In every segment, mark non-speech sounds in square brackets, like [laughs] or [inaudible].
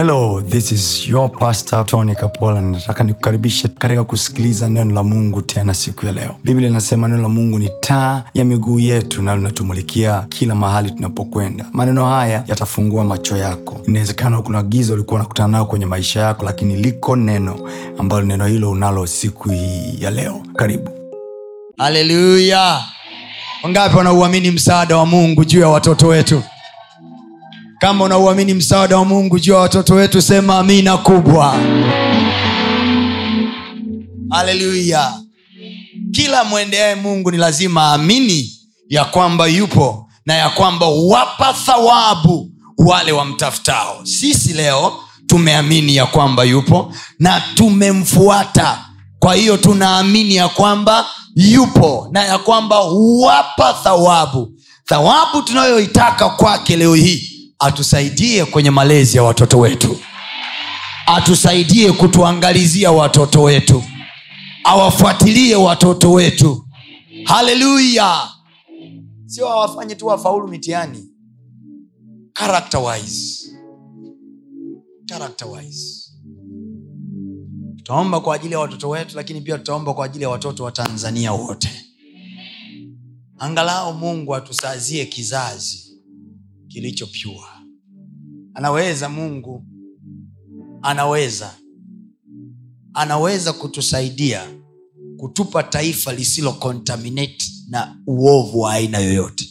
hello this is your pastor tony kapola. Nataka nikukaribishe katika kusikiliza neno la mungu tena siku ya leo. Biblia inasema neno la mungu ni taa ya miguu yetu na linatumulikia kila mahali tunapokwenda. Maneno haya yatafungua macho yako. Inawezekana kuna giza ulikuwa unakutana nao kwenye maisha yako lakini liko neno ambalo neno hilo unalo siku hii ya leo. Karibu. Haleluya wangapi wanauamini msaada wa mungu juu ya watoto wetu kama unauamini msaada wa mungu juu ya watoto wetu sema amina kubwa. Haleluya kila mwendeaye mungu ni lazima aamini ya kwamba yupo na ya kwamba wapa thawabu wale wamtafutao. Sisi leo tumeamini ya kwamba yupo na tumemfuata. Kwa hiyo tunaamini ya kwamba yupo na ya kwamba wapa thawabu. Thawabu tunayoitaka kwake leo hii atusaidie kwenye malezi ya watoto wetu. Atusaidie kutuangalizia watoto wetu. Awafuatilie watoto wetu. Haleluya! Sio awafanye tu wafaulu mitiani character wise. Character wise. Tutaomba kwa ajili ya watoto wetu lakini pia tutaomba kwa ajili ya watoto wa tanzania wote. Angalau mungu atusazie kizazi kilichopyua anaweza mungu. Anaweza. Anaweza kutusaidia kutupa taifa lisilo na uovu wa aina yoyote.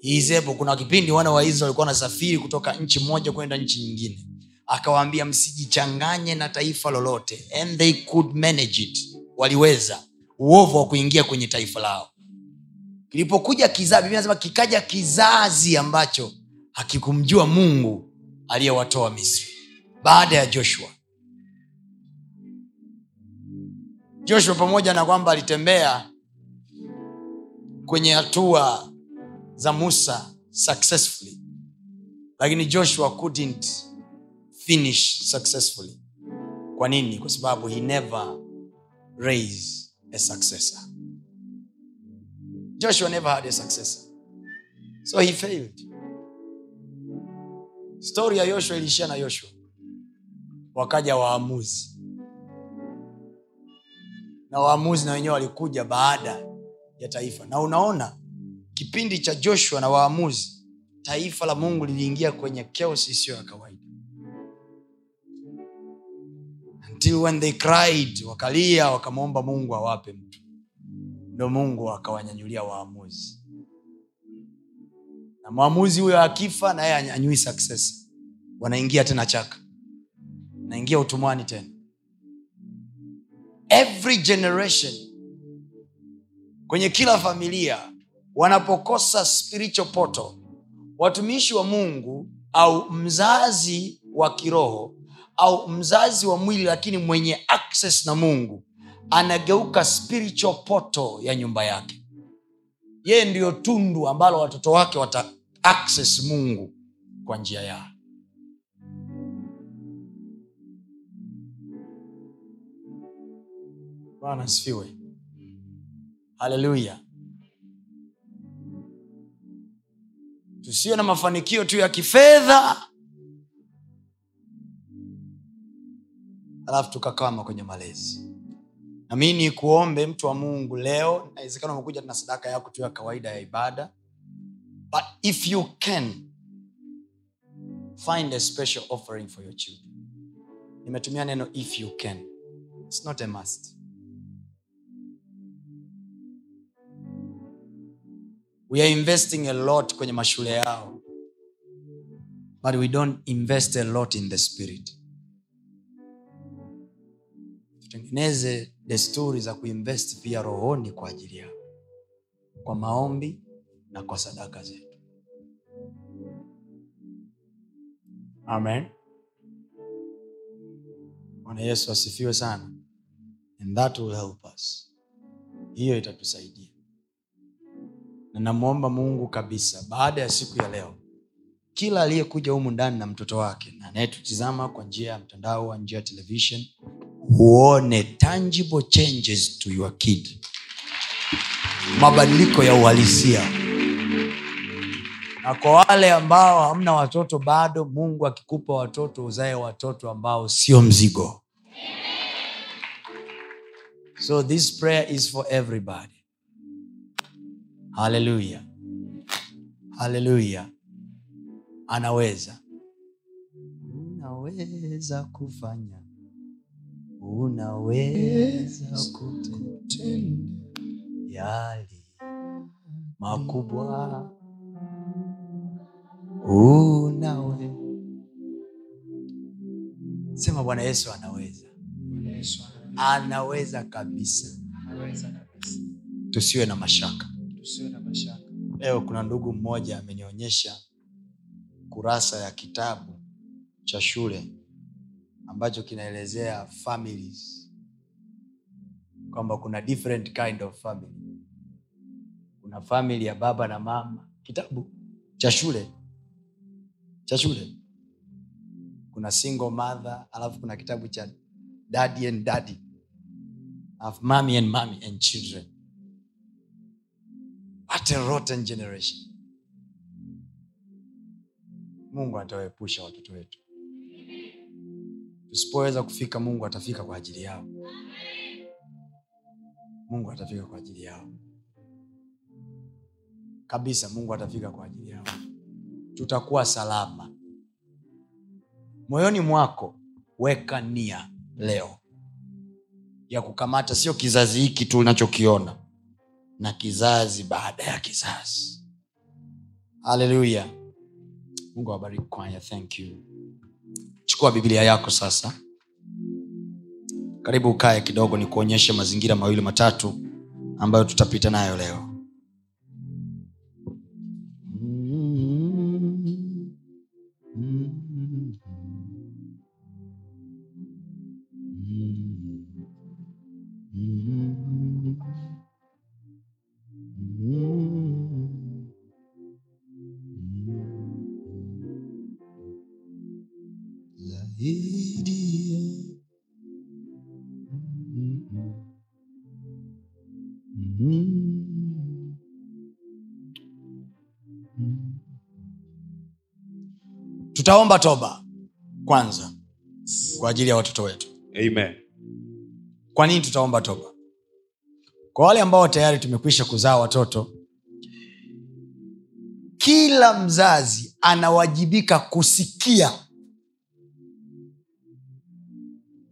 He is able. Kuna kipindi wana wa walikuwa wanasafiri kutoka nchi moja kwenda nchi nyingine. Akawaambia msijichanganye na taifa lolote. And they could manage it. Waliweza. Uovu wa kuingia kwenye taifa lao kilipokuja kizazi nasema kikaja kizazi ambacho hakikumjua mungu aliyewatoa misri. Baada ya joshua. Joshua pamoja na kwamba alitembea kwenye hatua za musa successfully. Lakini joshua couldn't finish successfully. Kwa nini? Kwa sababu he never raised a successor joshua never had a successor. So he failed. Stori ya yoshua iliishia na yoshua. Wakaja waamuzi. Na waamuzi na wenyewe walikuja baada ya taifa. Na unaona kipindi cha joshua na waamuzi taifa la mungu liliingia kwenye chaos isiyo ya kawaida. Until when they cried wakalia wakamwomba mungu awape mtu ndo mungu akawanyanyulia waamuzi. Na mwamuzi huyo akifa na yeye anyui success. Wanaingia tena chaka. Naingia utumwani tena. Every generation kwenye kila familia wanapokosa spiritual poto watumishi wa mungu au mzazi wa kiroho au mzazi wa mwili lakini mwenye access na mungu anageuka spiritual poto ya nyumba yake. Yeye ndiyo tundu ambalo watoto wake wata access mungu kwa njia yao bwana asifiwe. Haleluya tusiwe na mafanikio tu ya kifedha. Alafu tukakama kwenye malezi nami ni kuombe mtu wa mungu leo nawezekana umekuja na sadaka yako tu ya kawaida ya ibada. But if you can find a special offering for your children. Nimetumia neno if you can. It's not a must. We are investing a lot kwenye mashule yao. But we don't invest a lot in the spirit. Tutengeneze desturi za kuinvest pia rohoni kwa ajili yao kwa maombi na kwa sadaka zetu. Amen. Bwana yesu asifiwe sana. And that will help us. Hiyo itatusaidia. Na namwomba mungu kabisa baada ya siku ya leo kila aliyekuja humu ndani na mtoto wake na anayetutizama kwa njia ya mtandao wa njia ya television huone tangible changes to your kid. Mabadiliko ya uhalisia. Na kwa wale ambao hamna watoto bado mungu akikupa watoto uzae watoto ambao sio mzigo. So this prayer is for everybody. Haleluya haleluya anaweza. Unaweza kufanya unaweza kutenda yali makubwa. Unawe sema bwana yesu anaweza. Anaweza. Kabisa. Tusiwe na mashaka. Leo kuna ndugu mmoja amenionyesha kurasa ya kitabu cha shule ambacho kinaelezea families. Kwamba kuna different kind of family. Kuna famili ya baba na mama. Kitabu cha shule. Cha shule. Kuna single mother alafu kuna kitabu cha daddy and daddy. Alafu mommy and mommy and children. What a rotten generation. Mungu atawaepusha watoto wetu tusipoweza kufika mungu atafika kwa ajili yao. Mungu atafika kwa ajili yao. Kabisa mungu atafika kwa ajili yao. Tutakuwa salama. Moyoni mwako weka nia leo ya kukamata sio kizazi hiki tu unachokiona na kizazi baada ya kizazi. Haleluya mungu awabariki kwanya thank you chukua biblia yako sasa. Karibu ukae kidogo ni kuonyeshe mazingira mawili matatu ambayo tutapita nayo leo tutaomba toba kwanza kwa ajili ya watoto wetu. Amen. kwa nini tutaomba toba? Kwa wale ambao tayari tumekwisha kuzaa watoto kila mzazi anawajibika kusikia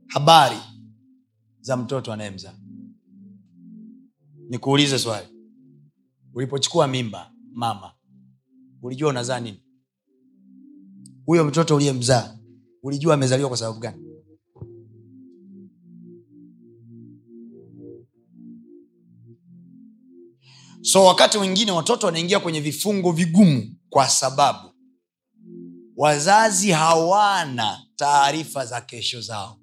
habari za mtoto anayemzaa. Nikuulize swali. Ulipochukua mimba mama ulijua unazaa nini huyo mtoto uliyemzaa ulijua amezaliwa kwa sababu gani? So wakati mwingine watoto wanaingia kwenye vifungo vigumu kwa sababu wazazi hawana taarifa za kesho zao.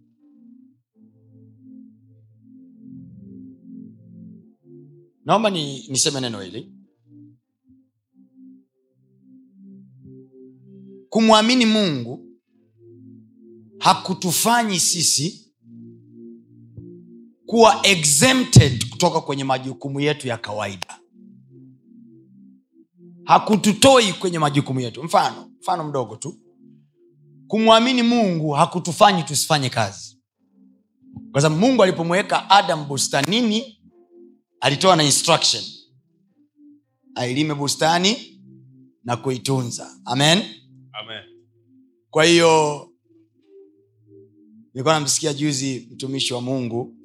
Naomba ni, niseme neno hili kumwamini mungu hakutufanyi sisi kuwa exempted kutoka kwenye majukumu yetu ya kawaida. Hakututoi kwenye majukumu yetu. Mfano mfano mdogo tu. Kumwamini mungu hakutufanyi tusifanye kazi. Kwa sababu mungu alipomweka adam bustanini alitoa na instruction. Ailime bustani na kuitunza. Amen Amen. kwa hiyo nilikuwa namsikia juzi mtumishi wa mungu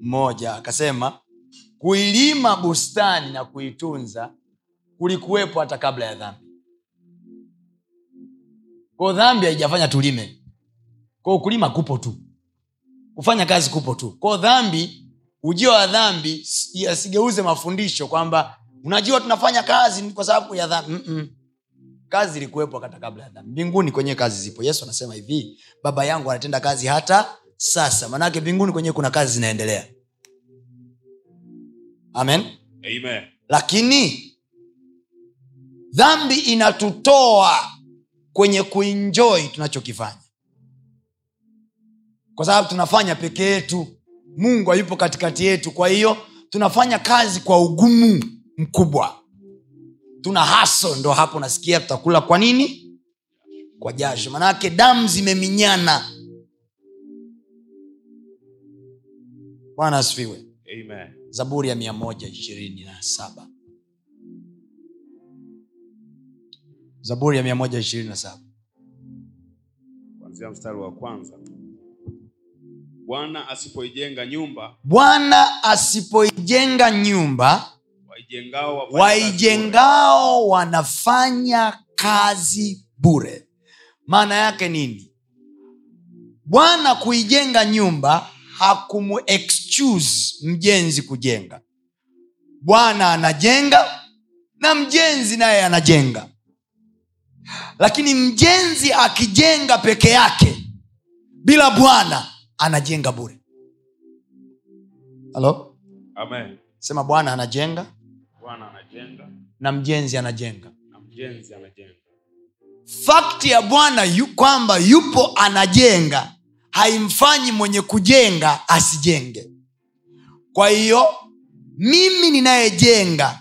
mmoja akasema kuilima bustani na kuitunza kulikuwepo hata kabla ya dhambi. Kwao dhambi haijafanya tulime. Kwao kulima kupo tu. Kufanya kazi kupo tu. Ko dhambi ujio wa dhambi si- asigeuze mafundisho kwamba unajua tunafanya kazi kwa sababu ya dhambi. Mm-mm. Kazi ilikuwepo hata kabla ya dhambi. Mbinguni kwenyewe kazi zipo. Yesu anasema hivi baba yangu anatenda kazi hata sasa. Maanake mbinguni kwenyewe kuna kazi zinaendelea. Amen. Amen. lakini dhambi inatutoa kwenye kuinjoi tunachokifanya. Kwa sababu tunafanya peke yetu. Mungu hayupo katikati yetu. Kwa hiyo tunafanya kazi kwa ugumu mkubwa tuna haso ndo hapo nasikia tutakula kwa nini? Kwa jasho. Manake damu zimeminyana. Bwana asifiwe. Zaburi ya mia moja ishirini na saba. Zaburi ya mia moja ishirini na saba. Kuanzia mstari wa kwanza. Bwana asipoijenga nyumba, bwana asipoijenga nyumba waijengao waijengao wanafanya kazi bure. Maana yake nini? Bwana kuijenga nyumba hakumu mjenzi kujenga. Bwana anajenga na mjenzi naye anajenga. Lakini mjenzi akijenga peke yake bila bwana anajenga bure. Halo sema Bwana anajenga na mjenzi anajenga. Fakti ya bwana yu, kwamba yupo anajenga haimfanyi mwenye kujenga asijenge. Kwa hiyo mimi ninayejenga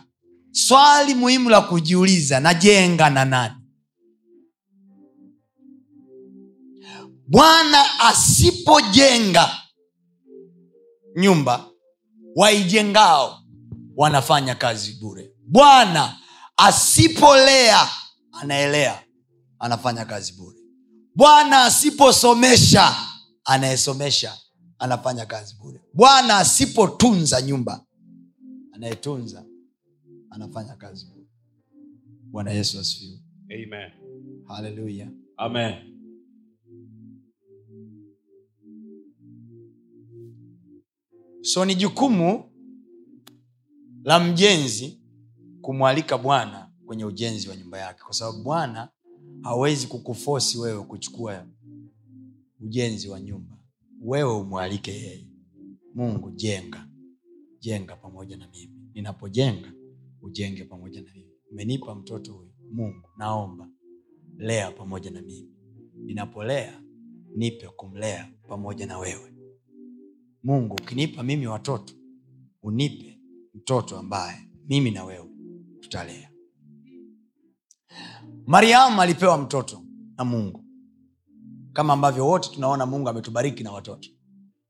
swali muhimu la kujiuliza najenga na nani? Bwana asipojenga nyumba waijengao wanafanya kazi bure bwana asipolea anaelea anafanya kazi bure. Bwana asiposomesha anayesomesha anafanya kazi bure. Bwana asipotunza nyumba anayetunza anafanya kazi bure. Bwana yesu asifiwe. Haleluya Amen. so ni jukumu la mjenzi kumwalika bwana kwenye ujenzi wa nyumba yake. Kwa sababu bwana hawezi kukufosi wewe kuchukua ujenzi wa nyumba. Wewe umwalike yeye. Mungu jenga. Jenga pamoja na mimi. Ninapojenga ujenge pamoja na mimi. Umenipa mtoto huyu mungu naomba. Lea pamoja na mimi. Ninapolea nipe kumlea pamoja na wewe. Mungu ukinipa mimi watoto unipe mtoto ambaye mimi na wewe tutalea. Mariamu alipewa mtoto na mungu. Kama ambavyo wote tunaona mungu ametubariki na watoto.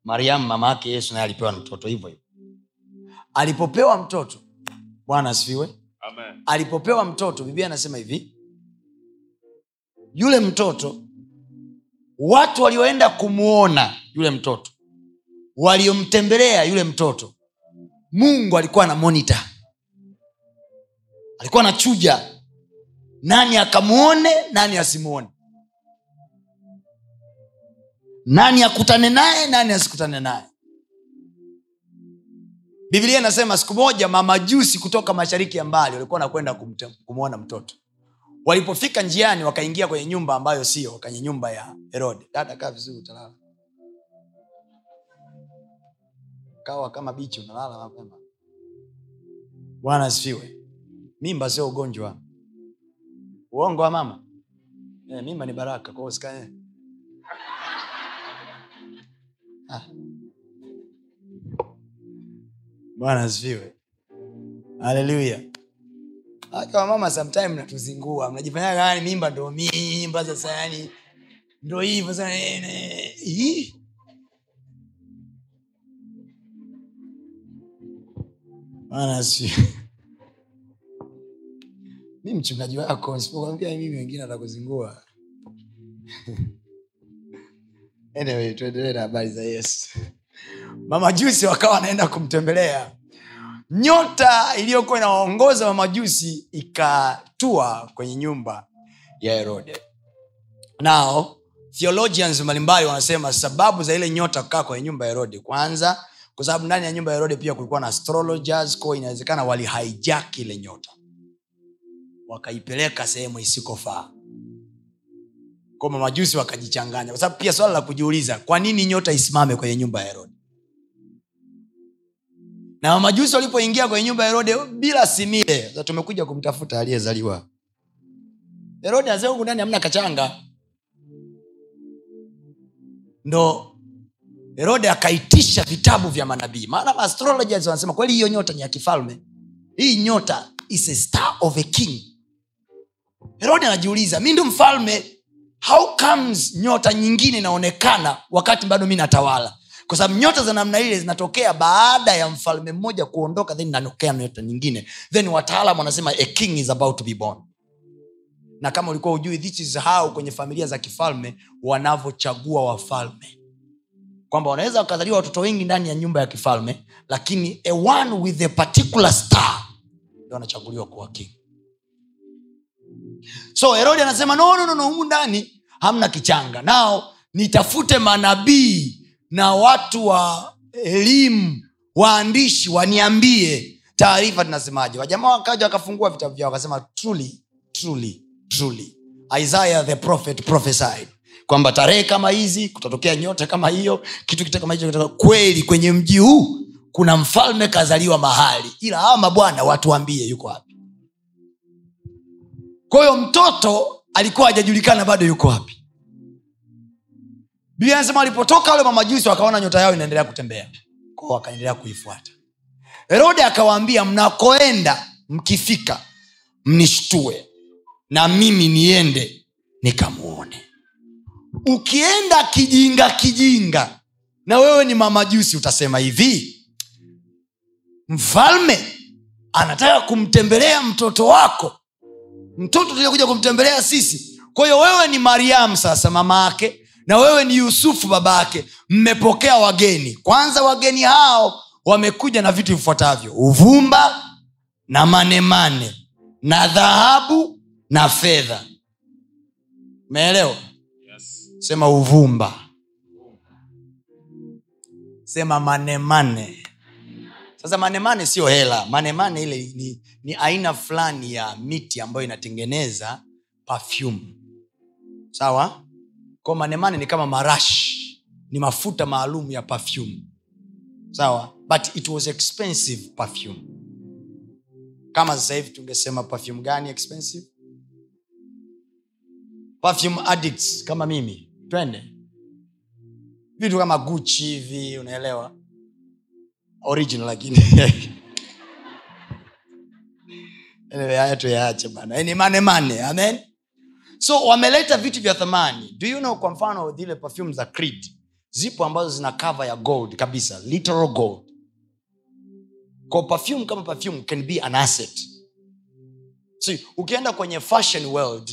Mariamu mama yake yesu naye alipewa mtoto hivyo hivyo. Alipopewa mtoto bwana asifiwe. Amen. alipopewa mtoto biblia anasema hivi. Yule mtoto watu walioenda kumwona yule mtoto waliomtembelea yule mtoto mungu alikuwa na monita alikuwa anachuja. Nani akamwone nani asimwone nani akutane naye nani asikutane naye? Biblia inasema siku moja mamajusi kutoka mashariki ya mbali walikuwa nakwenda kumwona mtoto. Walipofika njiani wakaingia kwenye nyumba ambayo sio kwenye nyumba ya herode. Dada kaa vizuri utalala. Kawa kama bichi unalala mapema. Bwana asifiwe mimba sio ugonjwa. Uongo wa mama? E, mimba ni baraka kwao sikae ah. bwana asifiwe. Haleluya hata wamama sometime mnatuzingua. Mnajifanya gani mimba ndo mimba sasa yani ndo hivyo sasa eh, eh, bwana asifiwe mi mchungaji wako sipokwambia mimi wengine atakuzingua [laughs] anyway tuendelee na habari za yesu. Mamajusi wakawa wanaenda kumtembelea. Nyota iliyokuwa inawaongoza mamajusi ikatua kwenye nyumba ya herode. Nao theologians mbalimbali wanasema sababu za ile nyota kukaa kwenye nyumba ya herode kwanza kwa sababu ndani ya nyumba ya herode pia kulikuwa na astrologers kwao inawezekana walihaijaki ile nyota wakaipeleka sehemu isikofaa. Kwa mamajusi wakajichanganya. Kwa sababu pia swala la kujiuliza kwa nini nyota isimame kwenye nyumba ya herode? Na mamajusi walipoingia kwenye nyumba ya herode bila simile tumekuja kumtafuta aliyezaliwa. Herode azeuku ndani hamna kachanga. Ndo herode akaitisha vitabu vya manabii. Maana astrologers wanasema kweli hiyo nyota ni ya kifalme. Hii nyota is a star of a king herodi anajiuliza mi ndo mfalme. How comes nyota nyingine inaonekana wakati bado mi natawala? Kwa sababu nyota za namna ile zinatokea baada ya mfalme mmoja kuondoka then inatokea nyota nyingine. Then wataalam wanasema a king is about to be born. Na kama ulikuwa ujui this is how kwenye familia za kifalme wanavyochagua wafalme. Kwamba wanaweza wakazaliwa watoto wengi ndani ya nyumba ya kifalme lakini a one with a particular star ndio wanachaguliwa kuwa king so herodi anasema no, no, no, humu ndani hamna kichanga. Nao nitafute manabii na watu wa elimu waandishi waniambie taarifa tunasemaje wajamaa wakaja wakafungua vitabu vyao wakasema truly truly truly isaiah the prophet prophesied kwamba tarehe kama hizi kutatokea nyota kama hiyo kitu kama hicho kweli kwenye mji huu kuna mfalme kazaliwa mahali ila aa mabwana watuambie yuko wapi kwa mtoto alikuwa hajajulikana bado yuko wapi. Biblia anasema walipotoka wale mamajusi wakaona nyota yao inaendelea kutembea. Kwao wakaendelea kuifuata. Herode akawaambia mnakoenda mkifika mnishtue na mimi niende nikamuone. Ukienda kijinga kijinga na wewe ni mamajusi utasema hivi mfalme anataka kumtembelea mtoto wako mtoto tuliokuja kumtembelea sisi. Kwa hiyo wewe ni mariamu sasa mama yake na wewe ni yusufu baba yake mmepokea wageni. Kwanza wageni hao wamekuja na vitu vifuatavyo. Uvumba na manemane na dhahabu na fedha. Meelewa Yes. sema uvumba. Sema manemane sasa manemane sio hela. Manemane ile ni, ni aina fulani ya miti ambayo inatengeneza perfume. Sawa? Kwa manemane ni kama marashi. Ni mafuta maalum ya perfume. Sawa? But it was expensive perfume. Kama sasa hivi tungesema perfume gani expensive? Perfume addicts kama mimi. Twende. Vitu kama guchi hivi unaelewa original lakini. [laughs] Haya tuyaache bana. Ni mane mane amen. So wameleta vitu vya thamani. Do you know kwa mfano zile perfume za creed? Zipo ambazo zina cover ya gold kabisa literal gold. Kwa perfume kama perfume can be an asset. So ukienda kwenye fashion world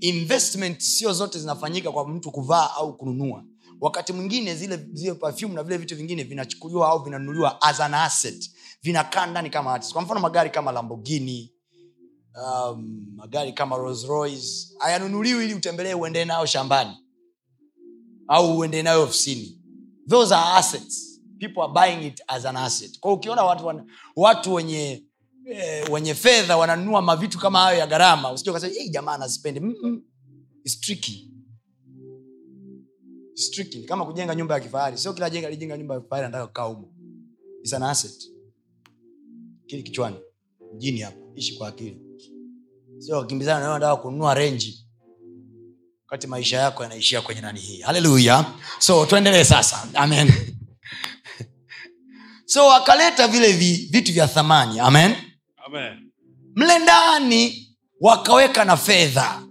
investment sio zote zinafanyika kwa mtu kuvaa au kununua wakati mwingine zile zile perfume na vile vitu vingine vinachukuliwa au vinanunuliwa as an asset vinakaa ndani kama artist. kwa mfano magari kama lamborghini um, magari kama Rolls Royce hayanunuliwi ili utembelee uende nayo shambani au uende nayo ofisini those are assets people are buying it as an asset kwa ukiona watu, wan, watu wenye eh, wenye fedha wananunua mavitu kama hayo ya gharama usije ukasema hey, jamaa anazipende Mm-mm. It's tricky. Ni kama kujenga nyumba ya kifahari. Sio kila jenga alijenga nyumba ya kifahari anataka kukaa humo. Is an asset. Kili kichwani. Mjini hapa. Ishi kwa akili. Sio wakimbizana nayo wewe kununua renji wakati maisha yako yanaishia kwenye nani hii. Haleluya so tuendelee sasa. Amen. [laughs] So wakaleta vile vi, vitu vya thamani. Amen. Amen. mle ndani wakaweka na fedha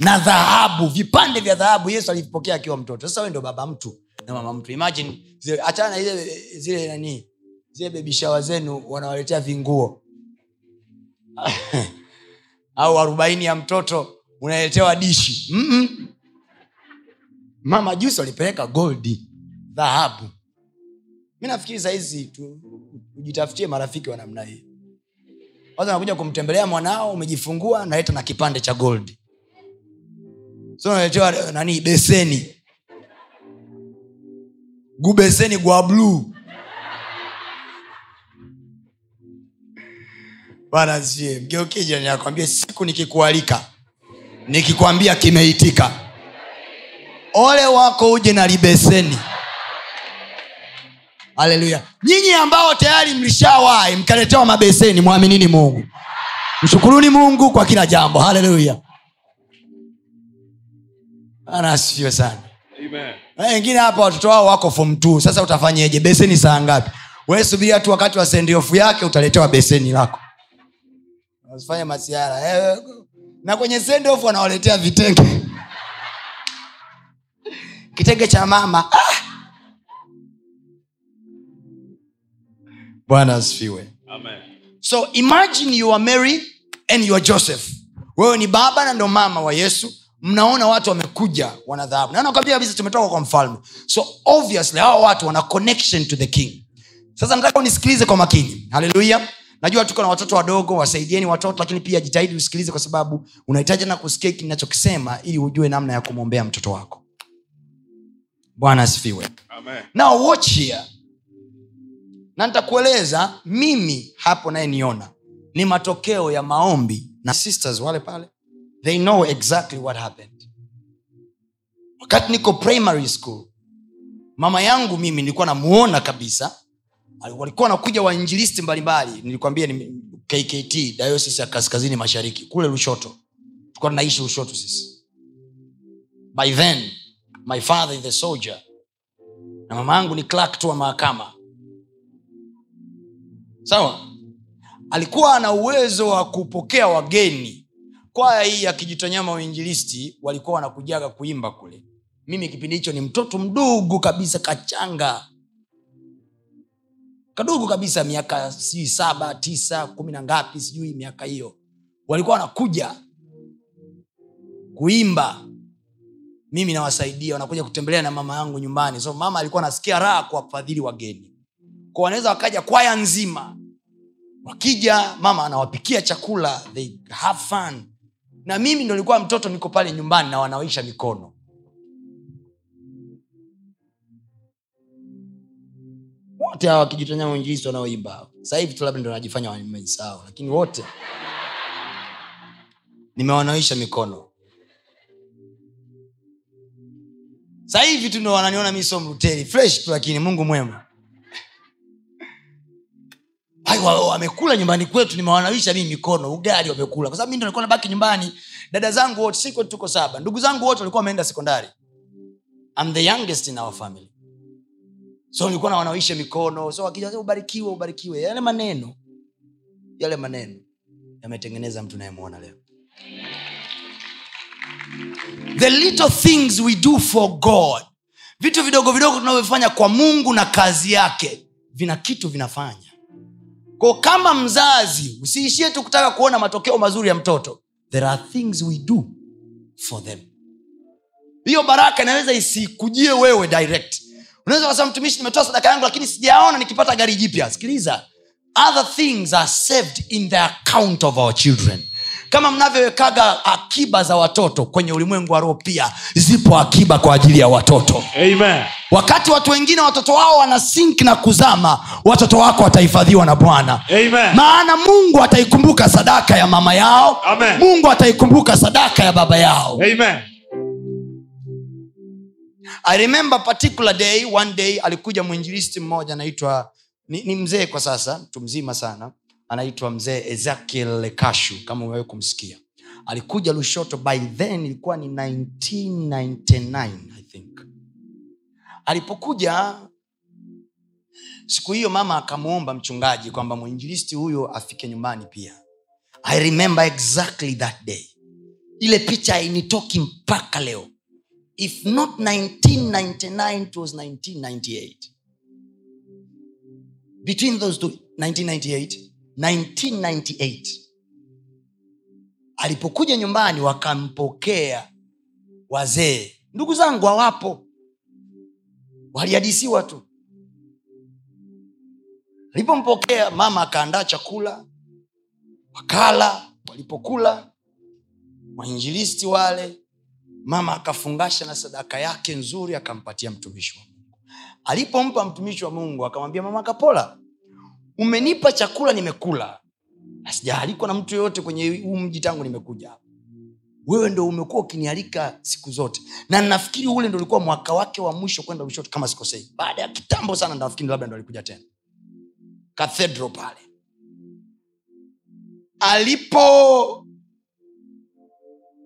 na dhahabu vipande vya dhahabu yesu alivipokea akiwa mtoto. Sasa we ndo baba mtu na mama mtu. Imagine zile- achana na zile zile nani zile bebishawa zenu wanawaletea vinguo. [laughs] Au arobaini ya mtoto unaletewa dishi. Mm-mm. mama jusi walipeleka goldi dhahabu. Mi nafikiri sahizi ujitafutie marafiki wa namna hii. Kwanza nakuja kumtembelea mwanao umejifungua naleta na kipande cha gold so nani beseni. Gubeseni gwa bluu bana sie mgeukie jirani yako siku nikikualika nikikwambia kimeitika ole wako uje na libeseni. Haleluya. Nyinyi ambao tayari mlishawahi mkaletewa mabeseni mwaminini mungu. Mshukuruni mungu kwa kila jambo. Haleluya anasifiwe sana. Amen. Wengine hapa watoto wao wako fom t sasa utafanyeje? Beseni saa ngapi? We subiria tu wakati wa sendiofu yake utaletewa beseni lako. Wasifanye masiara eh, na kwenye send wanawaletea vitenge. Kitenge cha mama. Ah! bwana asifiwe. So imagine you are mary and you are joseph. Wewe ni baba na ndo mama wa yesu mnaona watu wamekuja wana dhahabu. Na nakwambia kabisa tumetoka kwa mfalme. So obviously hawa watu wana connection to the king. Sasa nataka unisikilize kwa makini. Haleluya najua tuko na watoto wadogo wasaidieni watoto lakini pia jitahidi usikilize kwa sababu unahitaji na kusikia kinachokisema ili ujue namna ya kumwombea mtoto wako. Bwana asifiwe. Amen. now watch here. Na nitakueleza mimi hapo nayeniona ni matokeo ya maombi na sisters wale pale they know exactly what happened. Wakati niko primary school mama yangu mimi nilikuwa namuona kabisa. Walikuwa nakuja wainjilisti mbalimbali. Nilikwambia ni kkt dayosis ya kaskazini mashariki kule lushoto. Tulikuwa tunaishi lushoto sisi. By then my father is the soldier. Na mama yangu ni clerk tu wa mahakama. Sawa? Alikuwa ana uwezo wa kupokea wageni kwaya hii ya kijitonyama uinjilisti walikuwa wanakujaga kuimba kule. Mimi kipindi hicho ni mtoto mdogo kabisa kachanga. Kadogo kabisa miaka sijui saba tisa kumi na ngapi sijui miaka hiyo. Walikuwa wanakuja kuimba. Mimi nawasaidia wanakuja kutembelea na mama yangu nyumbani. So mama alikuwa anasikia raha kuwafadhili wageni. Kwa wanaweza wakaja kwaya nzima. Wakija mama anawapikia chakula they have fun na mimi ndo nilikuwa mtoto niko pale nyumbani na wanaoisha mikono. Wote hawa wakijitanya mwinjilisi wanaoimba sahivi tu labda ndo najifanya wamesahau lakini wote nimewanaisha mikono. Sahivi tu ndo wananiona mi sio mruteli fresh tu lakini mungu mwema wamekula nyumbani kwetu nimewanawisha mii mikono ugali wamekula. Kwa mi ndo nilikuwa nabaki nyumbani. Dada zangu wote siko tuko saba. Ndugu zangu wote walikuwa wameenda sekondari. I'm the youngest in our family. So nilikuwa nawanawisha mikono. So ubarikiwe ubarikiwe. Yale maneno yale maneno yametengeneza mtu nayemwona leo. The little things we do for god. Vitu vidogo vidogo tunavyofanya kwa mungu na kazi yake vina kitu vinafanya ko kama mzazi usiishie tu kutaka kuona matokeo mazuri ya mtoto. There are things we do for them. Hiyo baraka inaweza isikujie wewe direct. Unaweza kasema mtumishi nimetoa sadaka yangu lakini sijaona nikipata gari jipya. Sikiliza. Other things are saved in the account of our children kama mnavyowekaga akiba za watoto kwenye ulimwengu wa roho pia zipo akiba kwa ajili ya watoto Amen. wakati watu wengine watoto wao wana sink na kuzama watoto wako watahifadhiwa na bwana maana mungu ataikumbuka sadaka ya mama yao Amen. mungu ataikumbuka sadaka ya baba yao Amen. i remember particular day one day alikuja mwinjilisti mmoja anaitwa ni, ni mzee kwa sasa mtu mzima sana anaitwa mzee ezekiel lekashu kama umewahi kumsikia. Alikuja lushoto by then ilikuwa ni 1999 i think. Alipokuja siku hiyo mama akamwomba mchungaji kwamba mwinjilisti huyo afike nyumbani pia. I remember exactly that day. Ile picha hainitoki mpaka leo. If not 1999 it was 1998 between those two 1998 1998 alipokuja nyumbani wakampokea wazee. Ndugu zangu hawapo. Walihadisiwa tu. Alipompokea mama akaandaa chakula wakala walipokula. Wainjilisti wale mama akafungasha na sadaka yake nzuri akampatia mtumishi wa mungu. Alipompa mtumishi wa mungu akamwambia mama kapola umenipa chakula nimekula. Sijaalikwa na mtu yoyote kwenye huu mji tangu nimekuja. Wewe ndo umekuwa ukinialika siku zote. Na nafikiri ule ndo ulikuwa mwaka wake wa mwisho kwenda ushoto kama sikosei. Baada ya kitambo sana nafikiri labda ndo alikuja tena. Cathedral pale. Alipo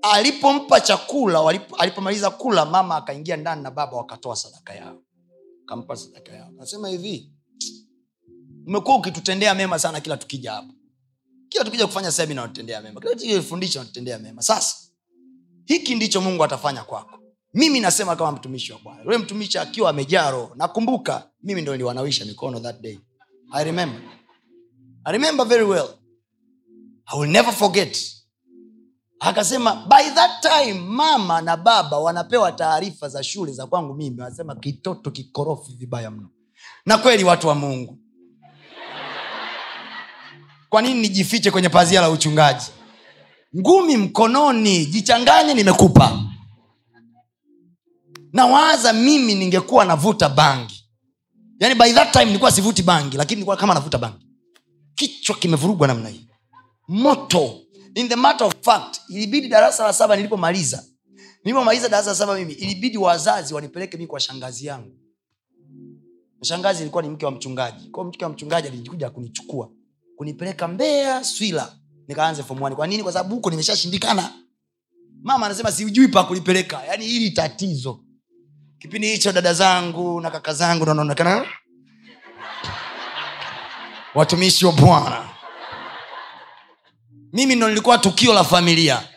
alipompa chakula walipo- alipomaliza kula mama akaingia ndani na baba wakatoa sadaka yao. Kampa sadaka yao. Nasema hivi umekuwa ukitutendea mema sana kila tukija hapa. Kila tukija kufanya semina unatutendea mema. Kila tukifundisha unatutendea mema. Sasa hiki ndicho mungu atafanya kwako. Mimi nasema kama mtumishi wa bwana. Yule mtumishi akiwa amejaa nakumbuka mimi ndo niliwanawisha mikono that day. I remember. I remember very well. I will never forget. Akasema by that time mama na baba wanapewa taarifa za shule za kwangu mimi. Wanasema kitoto kikorofi vibaya mno. Na kweli watu wa mungu kwa nini nijifiche kwenye pazia la uchungaji? Ngumi mkononi jichanganye nimekupa. Nawaza mimi ningekuwa navuta bangi. Yaani by that time nilikuwa sivuti bangi lakini nilikuwa kama navuta bangi. Kichwa kimevurugwa namna hii. Moto. In the matter of fact ilibidi darasa la saba nilipomaliza. Nilipomaliza darasa la saba mimi ilibidi wazazi wanipeleke mii kwa shangazi yangu. Shangazi ilikuwa ni mke wa mchungaji. Kwao mke wa mchungaji alikuja kunichukua kunipeleka mbea swila. Nikaanze form kwa nini? Kwa sababu huko nimeshashindikana. Mama anasema sijui pa kulipeleka yaani hili tatizo. Kipindi hicho dada zangu na kaka zangu ndo wanaonekana. Watumishi wa bwana. Mimi ndo nilikuwa tukio la familia.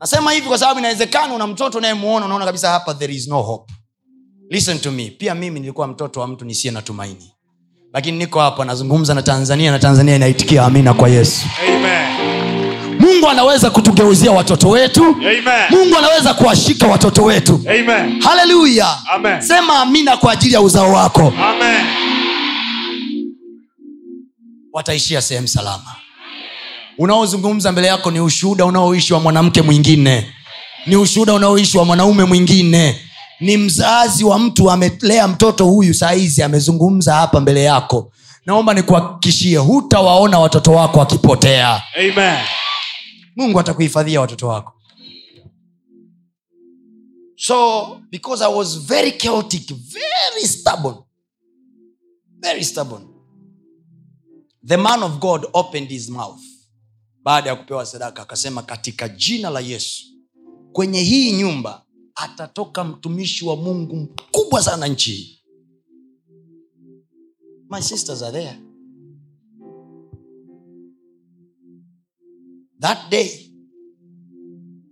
Nasema hivi kwa sababu inawezekana una mtoto unayemuona unaona kabisa hapa there is no hope. Listen to me. Pia mimi nilikuwa mtoto wa mtu nisiye na tumaini lakini niko hapa nazungumza na tanzania na tanzania inaitikia amina kwa yesu. Amen. mungu anaweza kutugeuzia watoto wetu. Amen. mungu anaweza kuwashika watoto wetu. Amen. haleluya. Sema amina kwa ajili ya uzao wako. Amen. wataishia sehemu salama. Unaozungumza mbele yako ni ushuhuda unaoishi wa mwanamke mwingine. Ni ushuhuda unaoishi wa mwanaume mwingine ni mzazi wa mtu amelea mtoto huyu sahizi amezungumza hapa mbele yako. Naomba nikuhakikishie hutawaona watoto wako wakipotea. Amen. mungu atakuhifadhia watoto wako. So because i was very chaotic very stubborn very stubborn the man of god opened his mouth baada ya kupewa sadaka akasema katika jina la yesu kwenye hii nyumba atatoka mtumishi wa mungu mkubwa sana nchi hii. My sisters are there. That day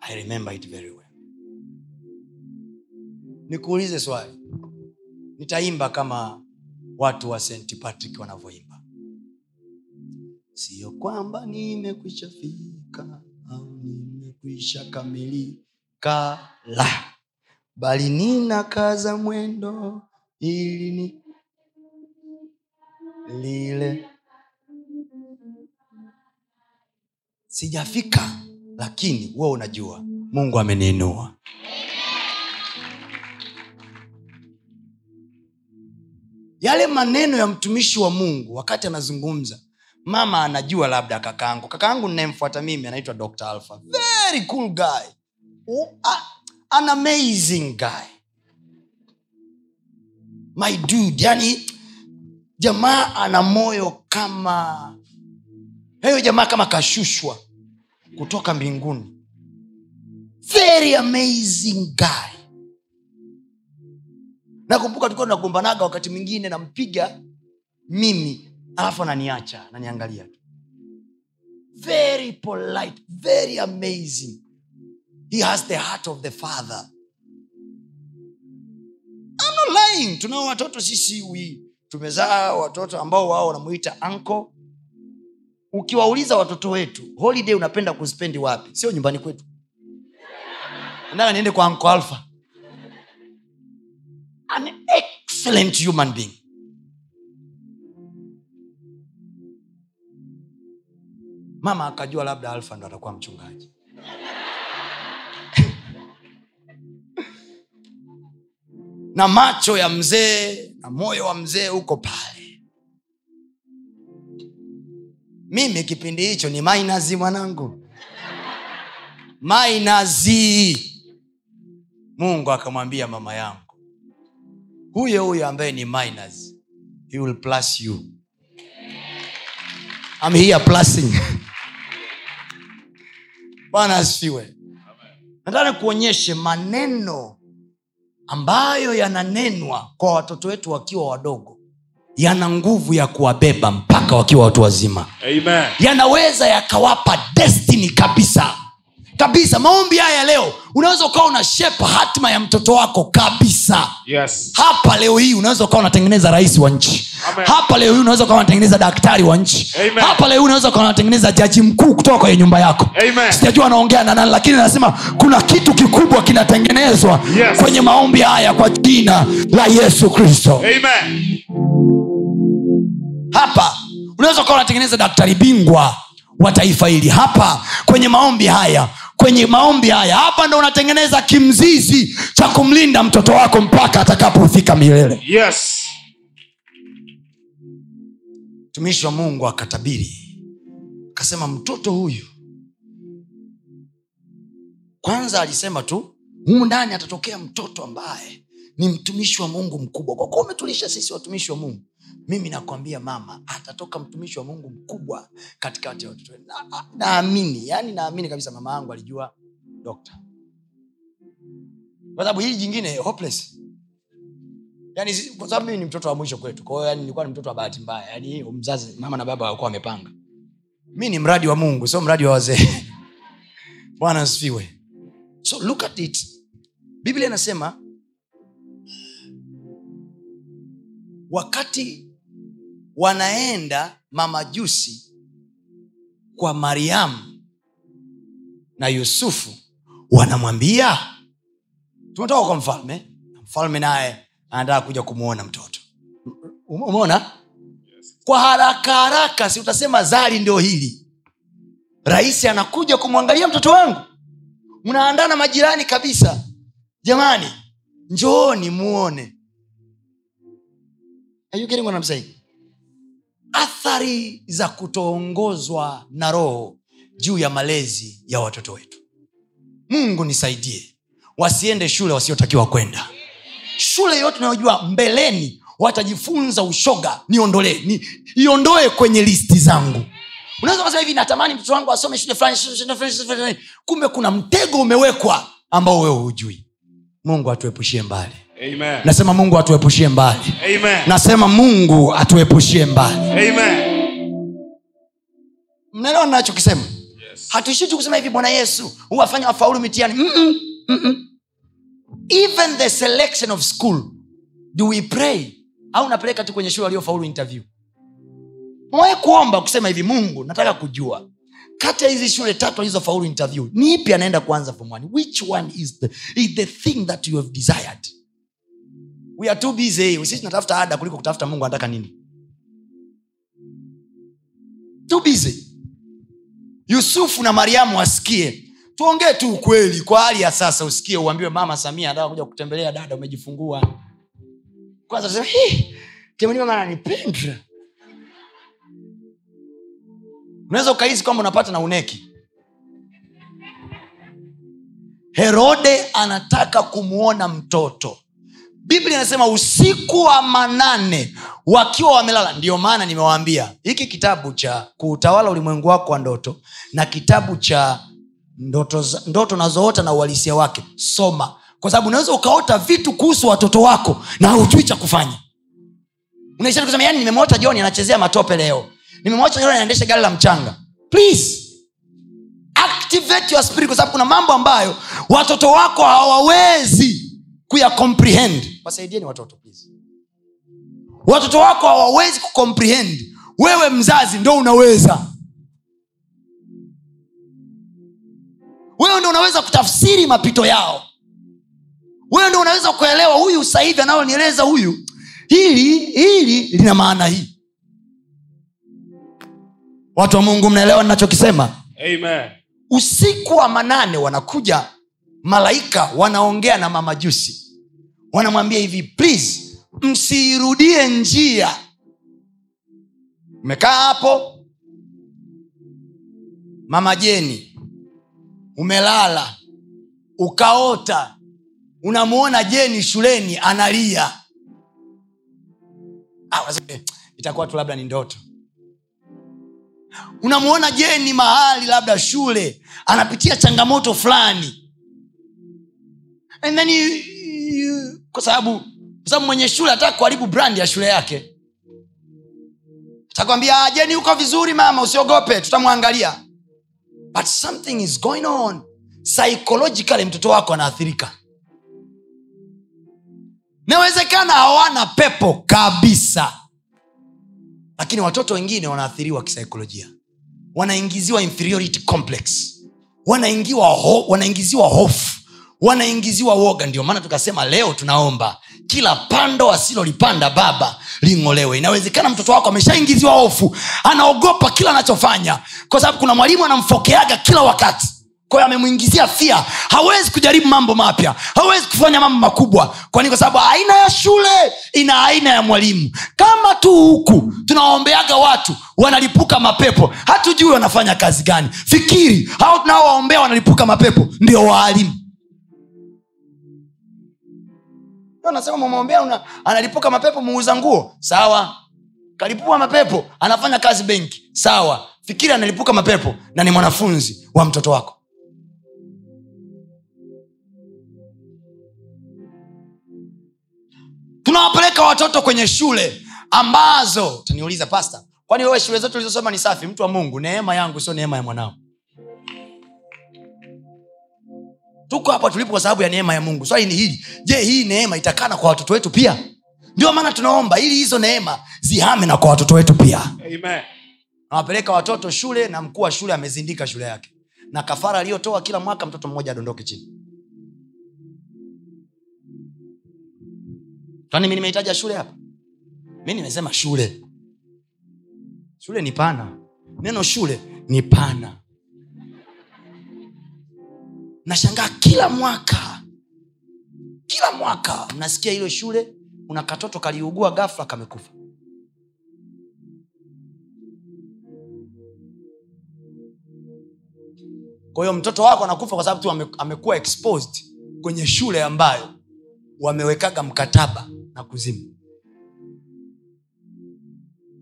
i remember it very well. Nikuulize swali. Nitaimba kama watu wa st patrick wanavyoimba. Sio kwamba nimekwisha fika au nimekwisha kamilika la bali nina kaza mwendo ili ni lile. Sijafika lakini wewe unajua mungu ameniinua. Yale maneno ya mtumishi wa mungu wakati anazungumza mama anajua labda kakaangu. Kakaangu ninayemfuata mimi anaitwa dr alpha. Very cool guy. Ah, an amazing guy. My dude yani jamaa ana moyo kama hayo jamaa kama kashushwa kutoka mbinguni. Very amazing guy. Nakumbuka tulikuwa tunagombanaga wakati mwingine nampiga mimi alafu ananiacha naniangalia tu. Very polite very amazing he has the heart of the father. I'm not lying. Tunao watoto sisi we tumezaa watoto ambao wao wanamuita anko ukiwauliza watoto wetu holiday unapenda kuspendi wapi? Sio nyumbani kwetu. Nataka niende kwa anko alfa an excellent human being. Mama akajua labda alfa ndo atakuwa mchungaji na macho ya mzee na moyo wa mzee uko pale. Mimi kipindi hicho ni mainazi mwanangu. Mainazi mungu akamwambia mama yangu huyo huyo ambaye ni minus he will plus you. I'm here bwana asifiwe. Nataka kuonyeshe maneno ambayo yananenwa kwa watoto wetu wakiwa wadogo yana nguvu ya kuwabeba mpaka wakiwa watu wazima Amen. yanaweza yakawapa destiny kabisa kabisa maombi haya leo unaweza ukawa una shepa hatima ya mtoto wako kabisa Yes. hapa leo hii unaweza ukawa unatengeneza rais wa nchi Amen. hapa leo hii unaweza ukawa unatengeneza daktari wa nchi Amen. hapa leo hii unaweza ukawa unatengeneza jaji mkuu kutoka kwenye nyumba yako sijajua anaongea na nani lakini anasema kuna kitu kikubwa kinatengenezwa Yes. kwenye maombi haya kwa jina la yesu kristo hapa unaweza ukawa unatengeneza daktari bingwa wa taifa hili hapa kwenye maombi haya kwenye maombi haya hapa ndo unatengeneza kimzizi cha kumlinda mtoto wako mpaka atakapofika milele Yes. mtumishi wa mungu akatabiri akasema mtoto huyu kwanza alisema tu humu ndani atatokea mtoto ambaye ni mtumishi wa mungu mkubwa. Kwa kuwa umetulisha sisi watumishi wa mungu mimi nakwambia mama atatoka mtumishi wa mungu mkubwa katikati ya watoto naamini Na- yani naamini kabisa mama yangu alijua dokta. Kwa sababu hii jingine hopeless. Yani kwa sababu mimi ni mtoto wa mwisho kwetu. Kwa hiyo yani nilikuwa ni mtoto wa bahati mbaya. Yani mzazi mama na baba walikuwa wamepanga. Mi ni mradi wa mungu sio mradi wa wazee. [laughs] Bwana asifiwe. So look at it. Biblia inasema wakati wanaenda mamajusi kwa mariamu na yusufu wanamwambia tumetoka kwa mfalme mfalme naye anataka kuja kumwona mtoto. Umeona? Kwa haraka haraka si utasema zari ndio hili. Rahisi anakuja kumwangalia mtoto wangu. Mnaandana majirani kabisa. Jamani njooni muone Are you getting what I'm saying? athari za kutoongozwa na roho juu ya malezi ya watoto wetu. Mungu nisaidie. Wasiende shule wasiotakiwa kwenda. Shule yote unayojua mbeleni watajifunza ushoga. Niondolee ni, iondoe kwenye listi zangu. Unaweza kusema hivi natamani mtoto wangu asome shule fulani. kumbe kuna mtego umewekwa ambao wewe hujui. Mungu atuepushie mbali Amen. nasema mungu atuepushie mbali. Amen. nasema mungu atuepushie mbali. Mnaelewa nachokisema Yes. hatuishii tu kusema hivi bwana yesu huwafanya wafaulu mitiani Mm-mm, mm-mm. even the selection of school do we pray? Au napeleka tu kwenye shule waliofaulu interview? Mwawe kuomba kusema hivi mungu nataka kujua. Kati ya hizi shule tatu alizofaulu interview ni ipi anaenda kuanza form one? Which one is the, is the thing that you have desired we are too busy. Sisi tunatafuta ada kuliko kutafuta mungu anataka nini? Too busy. Yusufu na mariamu wasikie. Tuongee tu ukweli. Kwa hali ya sasa usikie uambiwe mama samia anataka kuja kutembelea dada umejifungua. Kwanza ananipenda unaweza ukahisi kwamba unapata na uneki. Herode anataka kumwona mtoto biblia inasema usiku wa manane wakiwa wamelala ndio maana nimewaambia hiki kitabu cha kuutawala ulimwengu wako wa ndoto na kitabu cha ndoto, ndoto nazoota na uhalisia wake soma. Kwa sababu unaweza ukaota vitu kuhusu watoto wako na haujui cha kufanya. Yani nimemwota joni anachezea matope leo. Nimemwota joni anaendesha gari la mchanga. Please activate your spirit kwa sababu kuna mambo ambayo watoto wako hawawezi kuya comprehend. Wasaidieni watoto please. Watoto wako hawawezi kucomprehend wewe mzazi ndo unaweza. Wewe ndo unaweza kutafsiri mapito yao. Wewe ndo unaweza kuelewa huyu sahivi anayonieleza huyu. Hili hili lina maana hii. Watu wa mungu mnaelewa ninachokisema? Usiku wa manane wanakuja malaika wanaongea na mamajusi wanamwambia hivi please msiirudie njia. Umekaa hapo? Mama jeni umelala ukaota unamwona jeni shuleni analia. Ah, "Eh, itakuwa tu labda ni ndoto. Unamwona jeni mahali labda shule anapitia changamoto fulani And then you, you, kwa sababu kwa sababu mwenye shule ataka kuharibu brand ya shule yake. Takwambia "Ah, jeni uko vizuri mama usiogope tutamwangalia. But something is going on. Psychologically mtoto wako anaathirika. Nawezekana hawana pepo kabisa. Lakini watoto wengine wanaathiriwa kisaikolojia. Wanaingiziwa inferiority complex. Wanaingiziwa hofu wanaingiziwa woga. Ndio maana tukasema leo tunaomba kila pando asilolipanda baba ling'olewe. Inawezekana mtoto wako ameshaingiziwa hofu anaogopa kila anachofanya kwa sababu kuna mwalimu anamfokeaga kila wakati. Kwayo amemwingizia fia. Hawezi kujaribu mambo mapya hawezi kufanya mambo makubwa. Kwani kwa sababu aina ya shule ina aina ya mwalimu. Kama tu huku tunawaombeaga watu wanalipuka mapepo hatujui wanafanya kazi gani. Fikiri hao tunaowaombea wanalipuka mapepo ndio waalimu nasema mumwombea una, analipuka mapepo muuza nguo. Sawa. Kalipua mapepo anafanya kazi benki. Sawa. Fikiri analipuka mapepo na ni mwanafunzi wa mtoto wako. Tunawapeleka watoto kwenye shule ambazo taniuliza pasta kwani wewe shule zote ulizosoma ni safi? Mtu wa mungu neema yangu sio neema ya mwanao tuko hapa tulipo kwa sababu ya neema ya mungu. Swali ni hili. Je hii neema itakana kwa watoto wetu pia? Ndio maana tunaomba ili hizo neema zihame na kwa watoto wetu pia. Nawapeleka watoto shule na mkuu wa shule amezindika shule yake. Na kafara aliyotoa kila mwaka mtoto mmoja adondoke chini. Kwani mi nimehitaja shule hapa? Mi nimesema shule. Shule ni pana. Neno shule ni pana nashangaa kila mwaka kila mwaka mnasikia hilo shule una katoto kaliugua gafla kamekufa. Kwa hiyo mtoto wako anakufa kwa sababu tu ame, amekuwa exposed kwenye shule ambayo wamewekaga mkataba na kuzimu.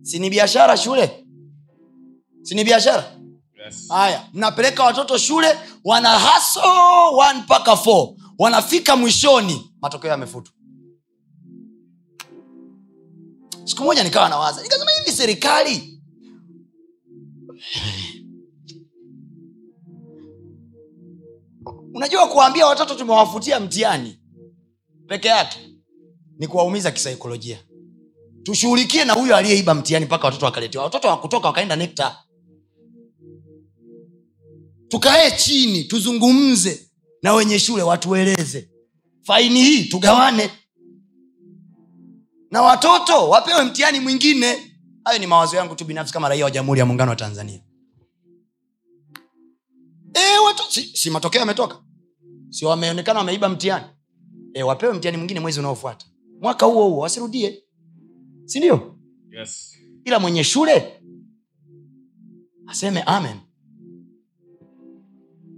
Si ni biashara shule? Si biashara Yes. mnapeleka watoto shule wana haso mpaka f wanafika mwishoni matokeo yamefutwa. Siku moja nikawa nawaza nikasema hivi serikali? Unajua kuwaambia watoto tumewafutia mtihani peke yake ni kuwaumiza kisaikolojia. Tushughulikie na huyo aliyeiba mtihani mpaka watoto wakaletewa. Watoto wakutoka wakaenda nekta tukae chini tuzungumze na wenye shule watueleze. Faini hii tugawane. Na watoto wapewe mtihani mwingine. Hayo ni mawazo yangu tu binafsi kama raia wa jamhuri ya muungano wa tanzania. E, watu, si, si matokeo yametoka? Si wameonekana wameiba mtihani? E, wapewe mtihani mwingine mwezi unaofuata. Mwaka huo huo wasirudie. Sindio Yes. ila mwenye shule aseme amen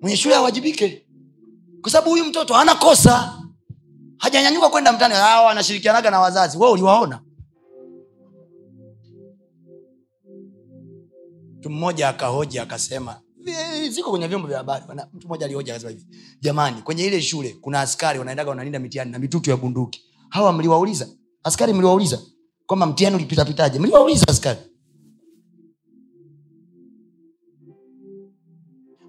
mwenye shule awajibike kwa sababu huyu mtoto hana kosa. Hajanyanyuka kwenda mtani anashirikianaga na wazazi. We uliwaona? Mtu mmoja akahoja akasema "Eh, ziko kwenye vyombo vya habari. Mtu mmoja alihoja akasema hivi jamani kwenye ile shule kuna askari wanaendaga wanalinda mitihani na mitutu ya bunduki. Hawa mliwauliza? Askari mliwauliza? Kwamba mtihani ulipitapitaje? Mliwauliza askari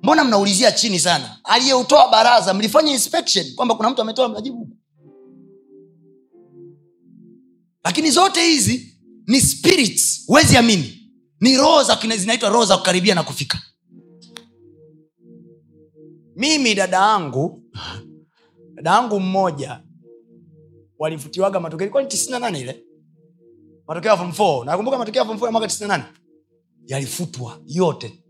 mbona mnaulizia chini sana? Aliyeutoa baraza mlifanya inspection kwamba kuna mtu ametoa majibu lakini zote hizi ni spirits huwezi amini. Ni roho zinaitwa roho za kukaribia na kufika. Mimi dada yangu dada yangu mmoja walifutiwaga matokeo. Ilikuwa ni tisini na nane ile. Matokeo ya fom 4 nakumbuka matokeo ya fom 4 ya mwaka tisini na nane. Yalifutwa yote.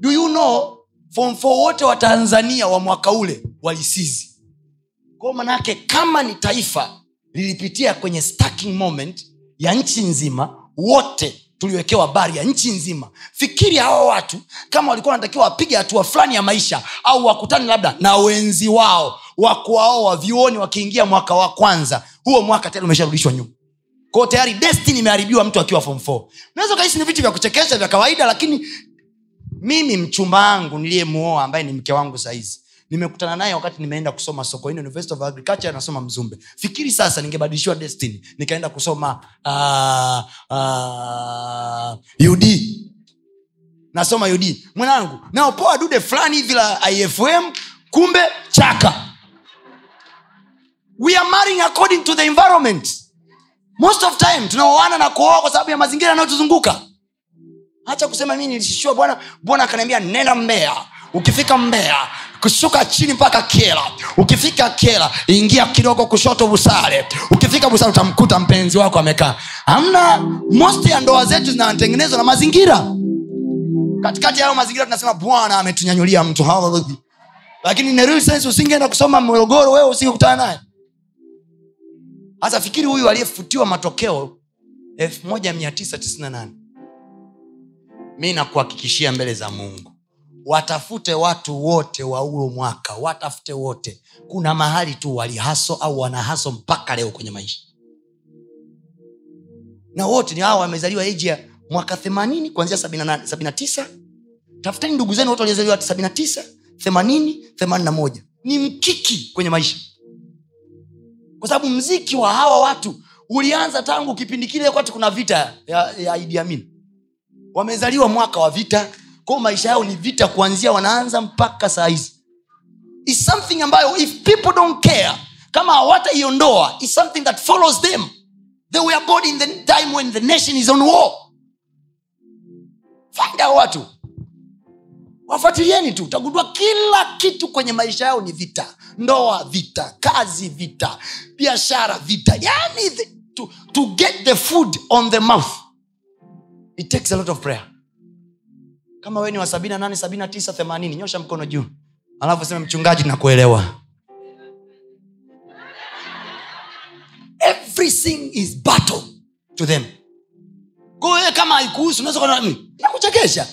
Do you know form 4 wote wa tanzania wa mwaka ule walisizi kwao manaake kama ni taifa lilipitia kwenye stacking moment ya nchi nzima wote tuliwekewa bari ya nchi nzima. Fikiri hawa watu kama walikuwa wanatakiwa wapige hatua fulani ya maisha au wakutane labda na wenzi wao wakuwaoa vyuoni wakiingia mwaka wa kwanza. Huo mwaka tayari umesharudishwa nyuma. Kwao tayari destiny imeharibiwa mtu akiwa form 4 unaweza ukahisi ni vitu vya kuchekesha vya kawaida lakini mimi mchumba wangu niliyemuoa ambaye ni mke wangu sahizi nimekutana naye wakati nimeenda kusoma sokoine university of agriculture anasoma mzumbe. Fikiri sasa ningebadilishiwa destiny nikaenda kusoma uh, uh, ud nasoma ud mwanangu naopoa dude fulani hivi la ifm kumbe chaka. We are marrying according to the environment. Most of time tunaoana na kuoa kwa sababu ya mazingira yanayotuzunguka hacha kusema mi nilishishua bwana bwana akaniambia nenda mbea ukifika mbea kushuka chini mpaka kela ukifika kela ingia kidogo kushoto busare ukifika busare utamkuta mpenzi wako amekaa. Hamna most ya ndoa zetu zinatengenezwa na mazingira. Katikati yayo mazingira tunasema bwana ametunyanyulia mtu. Hallelujah. lakini usingeenda kusoma morogoro wewe usingekutana naye. Hasa fikiri huyu aliyefutiwa matokeo 1998 mi nakuhakikishia mbele za mungu. Watafute watu wote wa huo mwaka watafute wote. Kuna mahali tu walihaso au wanahaso mpaka leo kwenye maisha. Na wote ni hawa wamezaliwa eji ya mwaka 80 kuanzia 78 79 tafuteni ndugu zenu wote waliozaliwa 79 80 81 ni mkiki kwenye maisha. Kwa sababu mziki wa hawa watu ulianza tangu kipindi kile wakati kuna vita ya, ya Idi wamezaliwa mwaka wa vita. Kwao maisha yao ni vita kuanzia wanaanza mpaka saa hizi. Is something ambayo if people don't care kama hawataiondoa is something that follows them. They were born in the time when the nation is on war. Find out watu. Wafuatilieni tu. Utagundua kila kitu kwenye maisha yao ni vita. Ndoa vita kazi vita biashara vita. Yani the, to, to get the food on the mouth it takes a lot of prayer. Kama we ni wa sabini na nane sabini tisa themanini nyosha mkono juu. Alafu seme mchungaji nakuelewa. Everything is battle to them. Kwa kama haikuhusu unaweza "Mm, nakuchekesha.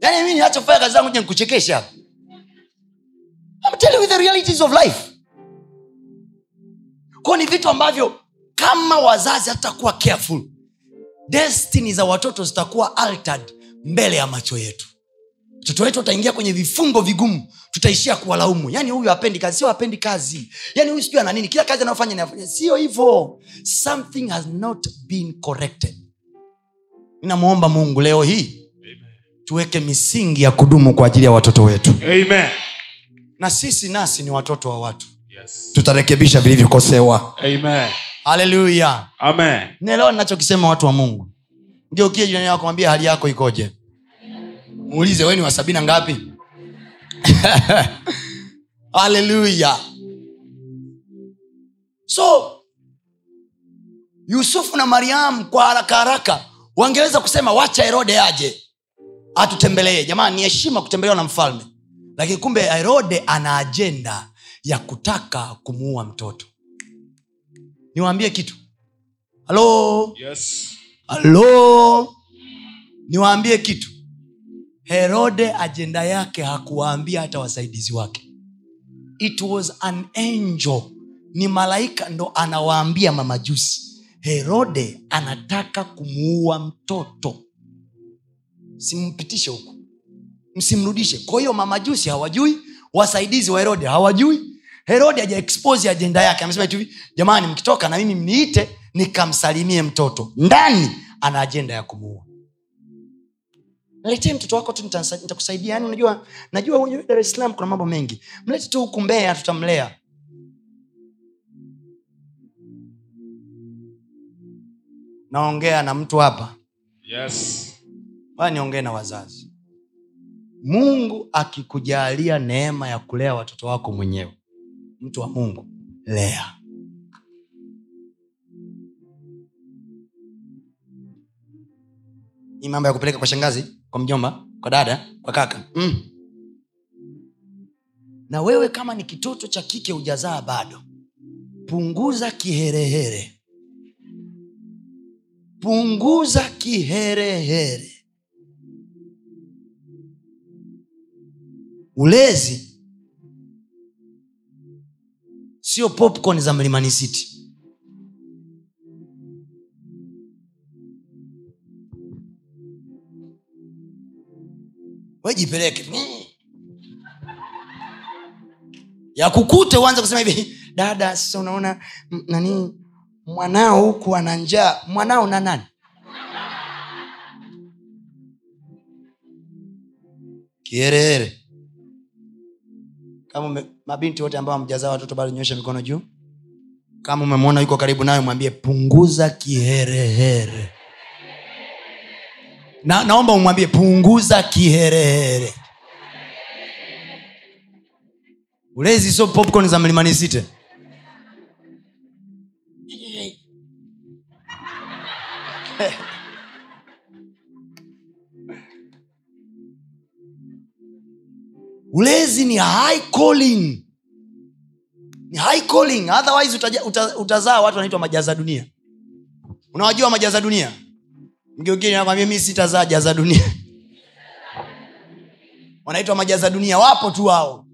Yaani mi ninachofanya kazi zangu nikuchekesha telling you the realities of life. Kwao ni vitu ambavyo kama wazazi hatutakuwa careful destiny za watoto zitakuwa altered mbele ya macho yetu. Mtoto wetu ataingia kwenye vifungo vigumu tutaishia kuwalaumu. Yaani huyu apendi kazi sio apendi kazi. Yaani huyu sijui ana nini kila kazi anayofanya sio hivyo. Something has not been corrected. Ninamwomba mungu leo hii tuweke misingi ya kudumu kwa ajili ya watoto wetu. Amen. na sisi nasi ni watoto wa watu. Yes. tutarekebisha vilivyokosewa. Amen. Haleluya Amen. naelewa ninachokisema watu wa mungu. Ngeukie jirani yako mwambia hali yako ikoje. Muulize weni wa sabina ngapi? [laughs] Haleluya so yusufu na mariamu kwa haraka haraka wangeweza kusema wacha herode aje atutembelee. Jamani ni heshima kutembelewa na mfalme. Lakini kumbe herode ana ajenda ya kutaka kumuua mtoto niwaambie kitu. Halo Yes. halo niwaambie kitu. Herode ajenda yake hakuwaambia hata wasaidizi wake. It was an angel. Ni malaika ndo anawaambia mamajusi herode anataka kumuua mtoto. Simpitishe huku msimrudishe. Kwa hiyo mamajusi hawajui wasaidizi wa herode hawajui herode hajaexpose ajenda yake. Amesema hivi jamani mkitoka na mimi mniite nikamsalimie mtoto. Ndani ana ajenda ya kumuua. Mletee mtoto wako tu nitakusaidia. Yani unajua najua dar es salaam kuna mambo mengi. Mlete tu huku mbea tutamlea. Naongea na mtu hapa. Yes. niongee na wazazi. Mungu akikujalia neema ya kulea watoto wako mwenyewe mtu wa mungu lea. Hii mambo ya kupeleka kwa shangazi kwa mjomba kwa dada kwa kaka. Mm. na wewe kama ni kitoto cha kike ujazaa bado punguza kiherehere. Punguza kiherehere. Ulezi sio popcorn za mlimani city. Wejipeleke ya kukute kusema hivi dada sasa unaona nani mwanao huku ana njaa. Mwanao na nani? Kierere. Kama mabinti wote ambao hamjazaa watoto bado nyosha mikono juu. Kama umemwona yuko karibu nayo mwambie punguza kiherehere. Na, naomba umwambie punguza kiherehere. Ulezi sio popcorn za mlimani site ulezi ni high calling. Ni high calling. Otherwise utaja, uta, utazaa watu wanaitwa majaza dunia. Unawajua majaza dunia? Nakwambia mi sitazaa jaza dunia. [laughs] Wanaitwa majaza dunia. Wapo tu wao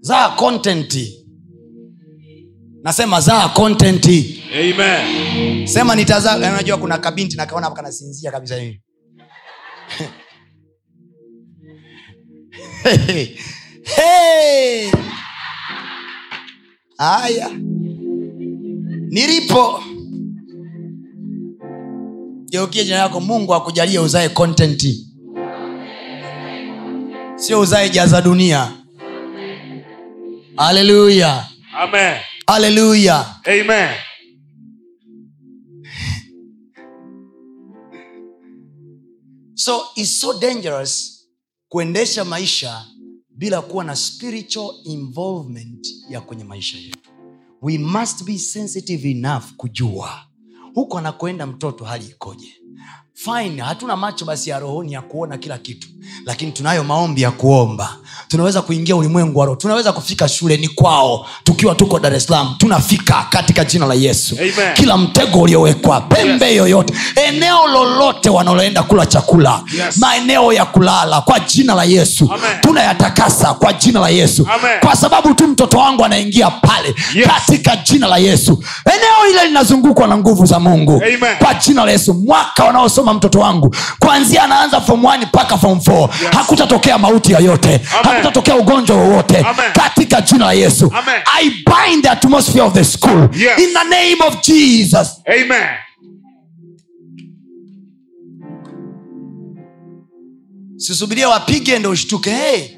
zaa kontenti nasema zaa kontenti Amen. sema nitazaa. Unajua kuna kabinti nakaona kanasinzia kabisa hivi [laughs] Hey! Hey! haya. Nilipo. Geukie jina yako mungu akujalie uzae kontenti sio uzae jaza dunia. Haleluya Amen. Haleluya Amen. so it's so dangerous kuendesha maisha bila kuwa na spiritual involvement ya kwenye maisha yetu. We must be sensitive enough kujua huko anakoenda mtoto hali ikoje fine hatuna macho basi ya rohoni ya kuona kila kitu lakini tunayo maombi ya kuomba tunaweza kuingia ulimwengu wa roho tunaweza kufika shuleni kwao tukiwa tuko dar es salaam tunafika katika jina la yesu Amen. kila mtego uliowekwa pembe Yes. yoyote eneo lolote wanaloenda kula chakula Yes. maeneo ya kulala kwa jina la yesu Amen. tunayatakasa kwa jina la yesu Amen. kwa sababu tu mtoto wangu anaingia pale Yes. katika jina la yesu eneo ile linazungukwa na nguvu za mungu Amen. kwa jina la yesu mwaka wanaosoma mtoto wangu. Kwanzia anaanza fom mpaka fom Yes. hakutatokea mauti yoyote. Hakutatokea ugonjwa wowote. Katika jina la yesu. Amen. i bind the atmosphere of the school. Yes. in the name of jesus. Amen. sisubirie wapige ndo ushtuke. Hey!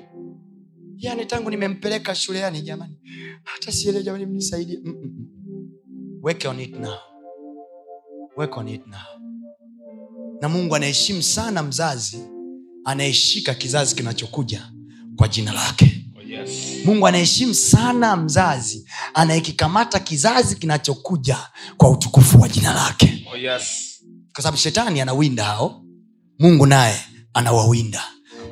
yani tangu nimempeleka shule yani jamani. Hata siele jamani mnisaidie. Work on it now. Weke on it now na mungu anaheshimu sana mzazi anayeshika kizazi kinachokuja kwa jina lake Oh, yes. mungu anaheshimu sana mzazi anayekikamata kizazi kinachokuja kwa utukufu wa jina lake Oh, yes. kwa sababu shetani anawinda hao mungu naye anawawinda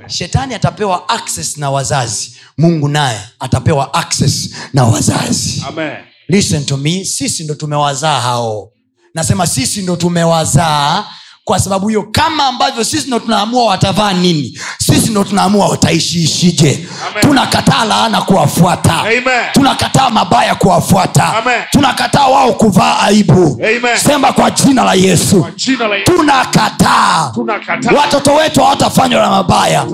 shetani atapewa access na wazazi mungu naye atapewa access na wazazi Amen. listen to me sisi ndo tumewazaa hao nasema sisi ndo tumewazaa kwa sababu hiyo kama ambavyo sisi ndo tunaamua watavaa nini sisi ndo tunaamua wataishiishije tunakataa laana kuwafuata. Tunakataa mabaya kuwafuata. Tunakataa wao kuvaa aibu. Amen. sema kwa jina la yesu. Tunakataa. Tuna watoto wetu hawatafanywa na mabaya.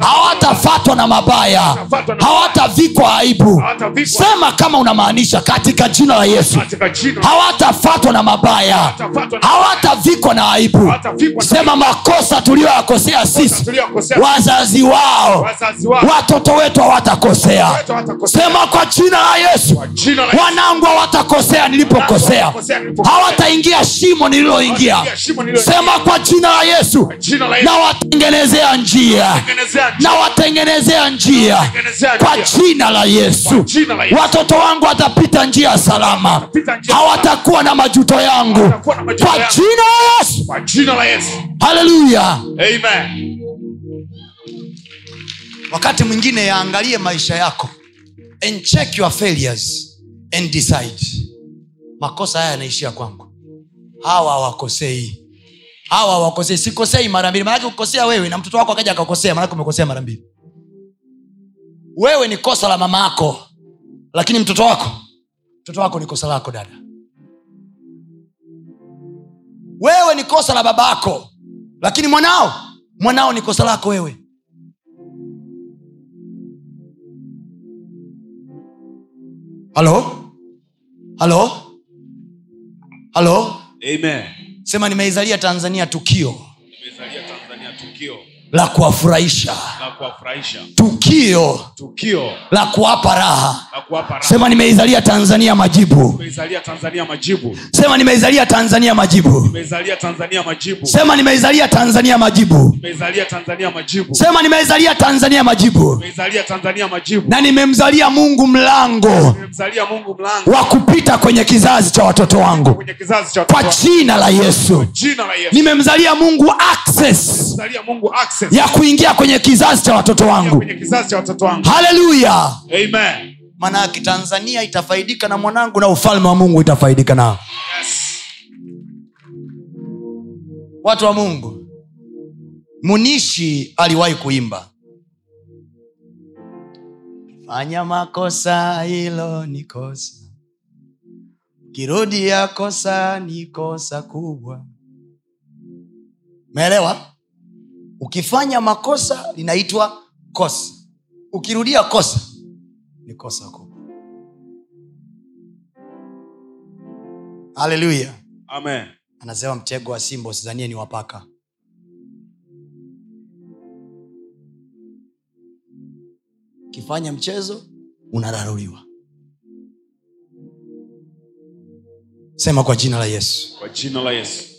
Hawatafatwa na mabaya. Hawatavikwa aibu. Sema kama unamaanisha katika jina la yesu. Hawatafatwa na mabaya. Hawatavikwa na aibu sema makosa tuliyoyakosea sisi. wazazi wao. Watoto wetu hawatakosea. Sema kwa jina la yesu. Wanangu hawatakosea nilipokosea. Hawataingia shimo nililoingia. Sema kwa jina la yesu. Nawatengenezea njia. Nawatengenezea njia. kwa jina la yesu. Watoto wangu watapita njia salama. Hawatakuwa na majuto yangu. Kwa jina la yesu jina la Yesu. haleluya Amen. wakati mwingine yaangalie maisha yako and check your failures and decide. Makosa haya yanaishia kwangu. Hawa hawakosei. Hawa hawakosei. Sikosei mara mbili. Maanake ukosea wewe na mtoto wako akaja akakosea maanake umekosea mara mbili. Wewe ni kosa la mama yako lakini mtoto wako mtoto wako ni kosa lako dada wewe ni kosa la babako lakini mwanao mwanao ni kosa lako wewe. Halo? Halo? Halo? Amen. sema nimeizalia tanzania tukio. Nimeizalia tanzania tukio la kuwafurahisha. Tukio tukio. la kuwapa raha. Sema nimeizalia tanzania majibu. Tanzania majibu. sema nimeizalia tanzania majibu. Nimeizalia Tanzania majibu. sema nimeizalia tanzania majibu. Nimeizalia Tanzania majibu. sema nimeizalia tanzania majibu. Na nimemzalia mungu mlango wa kupita kwenye kizazi cha watoto wangu. Kwa jina la yesu. Nimemzalia mungu access Mungu access. ya kuingia kwenye kizazi cha watoto wangu. kwenye kizazi cha watoto wangu. haleluya Amen. maanayake tanzania itafaidika na mwanangu na ufalme wa mungu itafaidika nao Yes. watu wa mungu. Munishi aliwahi kuimba. Fanya makosa hilo ni kosa. Kirudia kosa ni kosa kubwa. Meelewa ukifanya makosa linaitwa kosa. Ukirudia kosa ni kosa kubwa. Haleluya. Amen. anasema mtego wa simba usizanie ni wapaka ukifanya mchezo unararuliwa. Sema kwa jina la yesu. Kwa jina la Yesu.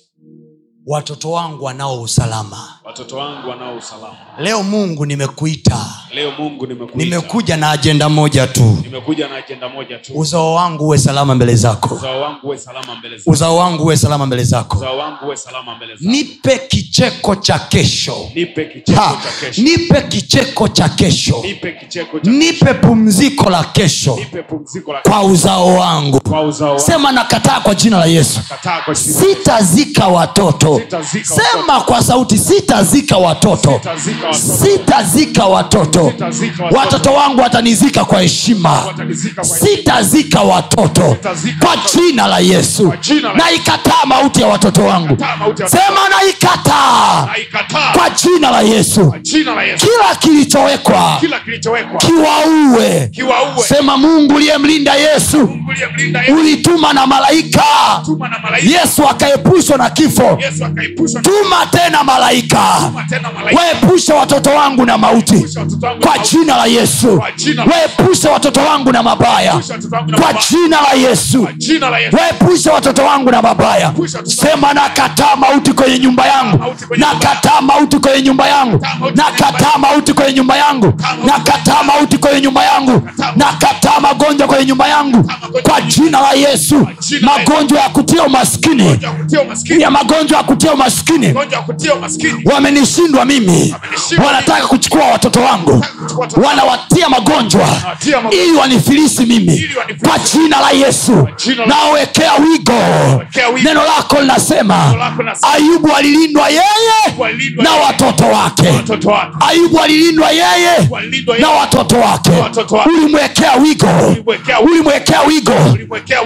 Watoto wangu wanao usalama Watoto wangu wanao usalama. leo mungu nimekuita Leo Mungu nimekuita. nimekuja na ajenda moja tu Nimekuja na ajenda moja tu. uzao wangu uwe salama mbele zako Uzao wangu uwe salama mbele zako. uzao wangu uwe salama mbele zako Uzao wangu uwe salama mbele zako. nipe kicheko cha kesho Nipe kicheko ha, cha kesho. nipe kicheko cha kesho Nipe kicheko cha nipe pumziko la kesho Nipe pumziko la kwa uzao wangu kwa uzao wangu. sema nakataa kwa jina la yesu Kataa kwa jina. sitazika watoto Sitazika sema kwa sauti sitazika watoto. Sitazika watoto. watoto. Watoto. watoto wangu watanizika kwa heshima. Sitazika watoto. Kwa jina la yesu. Naikataa mauti ya watoto wangu. Watoto. sema naikataa. Kwa jina la yesu. Kila kilichowekwa kiwaue. Sema mungu uliyemlinda yesu ulituma na malaika. Yesu akaepushwa na kifo. Na tuma tena malaika. Waepushe watoto wangu na mauti. Kwa jina la yesu. Waepushe watoto wangu na mabaya. Kwa jina la yesu. Waepushe watoto wangu na mabaya. Sema nakataa mauti kwenye nyumba yangu. nakataa mauti kwenye nyumba yangu. nakataa mauti kwenye nyumba yangu. Nakataa mauti kwenye nyumba yangu. nakataa magonjwa kwenye nyumba yangu. Kwa jina la yesu. Magonjwa ya kutia umaskini. Kutia umaskini. ya magonjwa ya kutia umaskini. Wamenishindwa mimi. Wanataka kuchukua watoto wangu. Wanawatia magonjwa. Ili wanifilisi mimi. Kwa jina la yesu. Nawekea wigo. Neno lako linasema ayubu alilindwa yeye na watoto wake. ayubu alilindwa yeye na watoto wake. ulimwekea wigo. Ulimwekea wigo.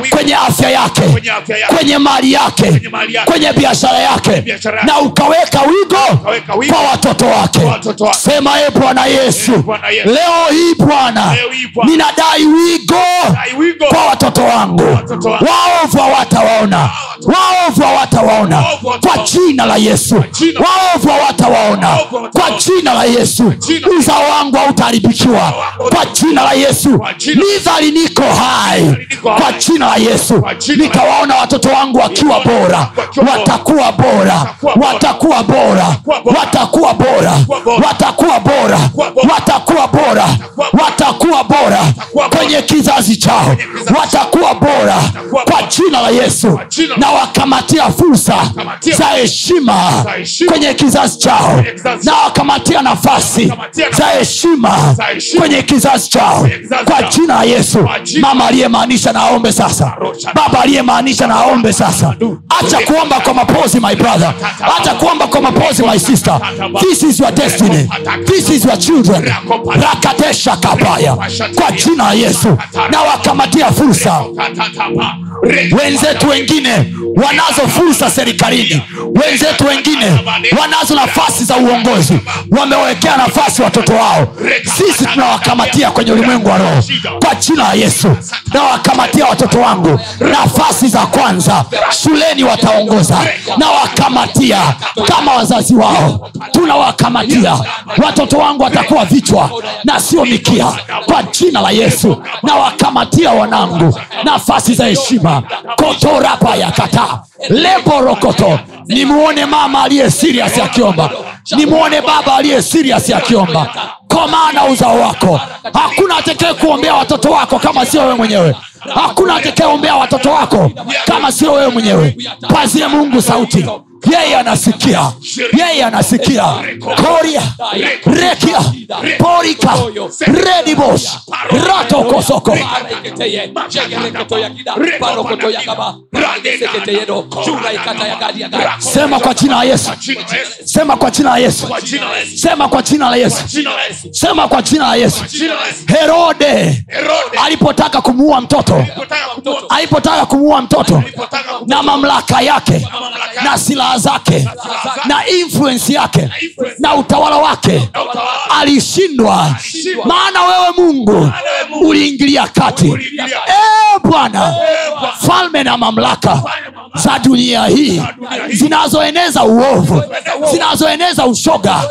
kwenye afya yake. Kwenye mali yake. Kwenye biashara yake yake. na ukaweka wigo kwa watoto wake. sema e bwana yesu leo hii bwana ninadai wigo kwa watoto wangu. waovu hawatawaona. Waovu hawatawaona. Kwa jina la yesu. Waovu hawatawaona. Kwa jina la yesu. Uzao wangu hautaharibikiwa. Kwa jina la yesu. Kwa niko hai. Kwa jina la yesu. Nitawaona watoto wangu wakiwa bora. watakuwa bora. Watakuwa bora. watakuwa bora Watakuwa bora. watakuwa bora Watakuwa bora. watakuwa bora kwenye kizazi chao watakuwa bora kwa jina la yesu na wakamatia fursa za heshima kwenye kizazi chao na wakamatia nafasi za heshima kwenye kizazi chao kwa jina la yesu mama aliyemaanisha na aombe sasa baba aliyemaanisha na aombe sasa acha kuomba kwa mapozi my brother. Hata kuomba kwa mapozi my sister. This is your destiny. This is your children. Rakatesha kabaya. Kwa jina la yesu. Na wakamatia fursa. Wenzetu wengine wanazo fursa serikalini. Wenzetu wengine wanazo nafasi za uongozi. Wamewekea nafasi watoto wao. Sisi tunawakamatia kwenye ulimwengu wa roho. Kwa jina la yesu. Nawakamatia watoto wangu. Nafasi za kwanza. Shuleni wataongoza nawakamatia kama wazazi wao tunawakamatia. Watoto wangu watakuwa vichwa na sio mikia. Kwa jina la yesu nawakamatia wanangu. Nafasi za heshima. Kotorapa ya kataa leborokoto nimuone mama aliye sirias akiomba nimuone baba aliye sirias akiomba komana uzao wako. Hakuna atekee kuombea watoto wako kama sio wewe mwenyewe hakuna atakayeombea watoto wako kama sio wewe mwenyewe. Pazie mungu sauti. Yeye anasikia. Yeye anasikia. Koria. Rekia. Porika. Redibos ratokosoko sema kwa jina la yesu. Sema kwa jina la yesu. Sema kwa jina la yesu. Sema kwa jina la yesu. Herode. alipotaka kumuua mtoto alipotaka kumuua mtoto. Na mamlaka yake. Na silaha zake. Na influensi yake. Na utawala wake. Alishindwa. Maana wewe mungu uliingilia kati. e bwana falme na mamlaka za dunia hii zinazoeneza uovu zinazoeneza ushoga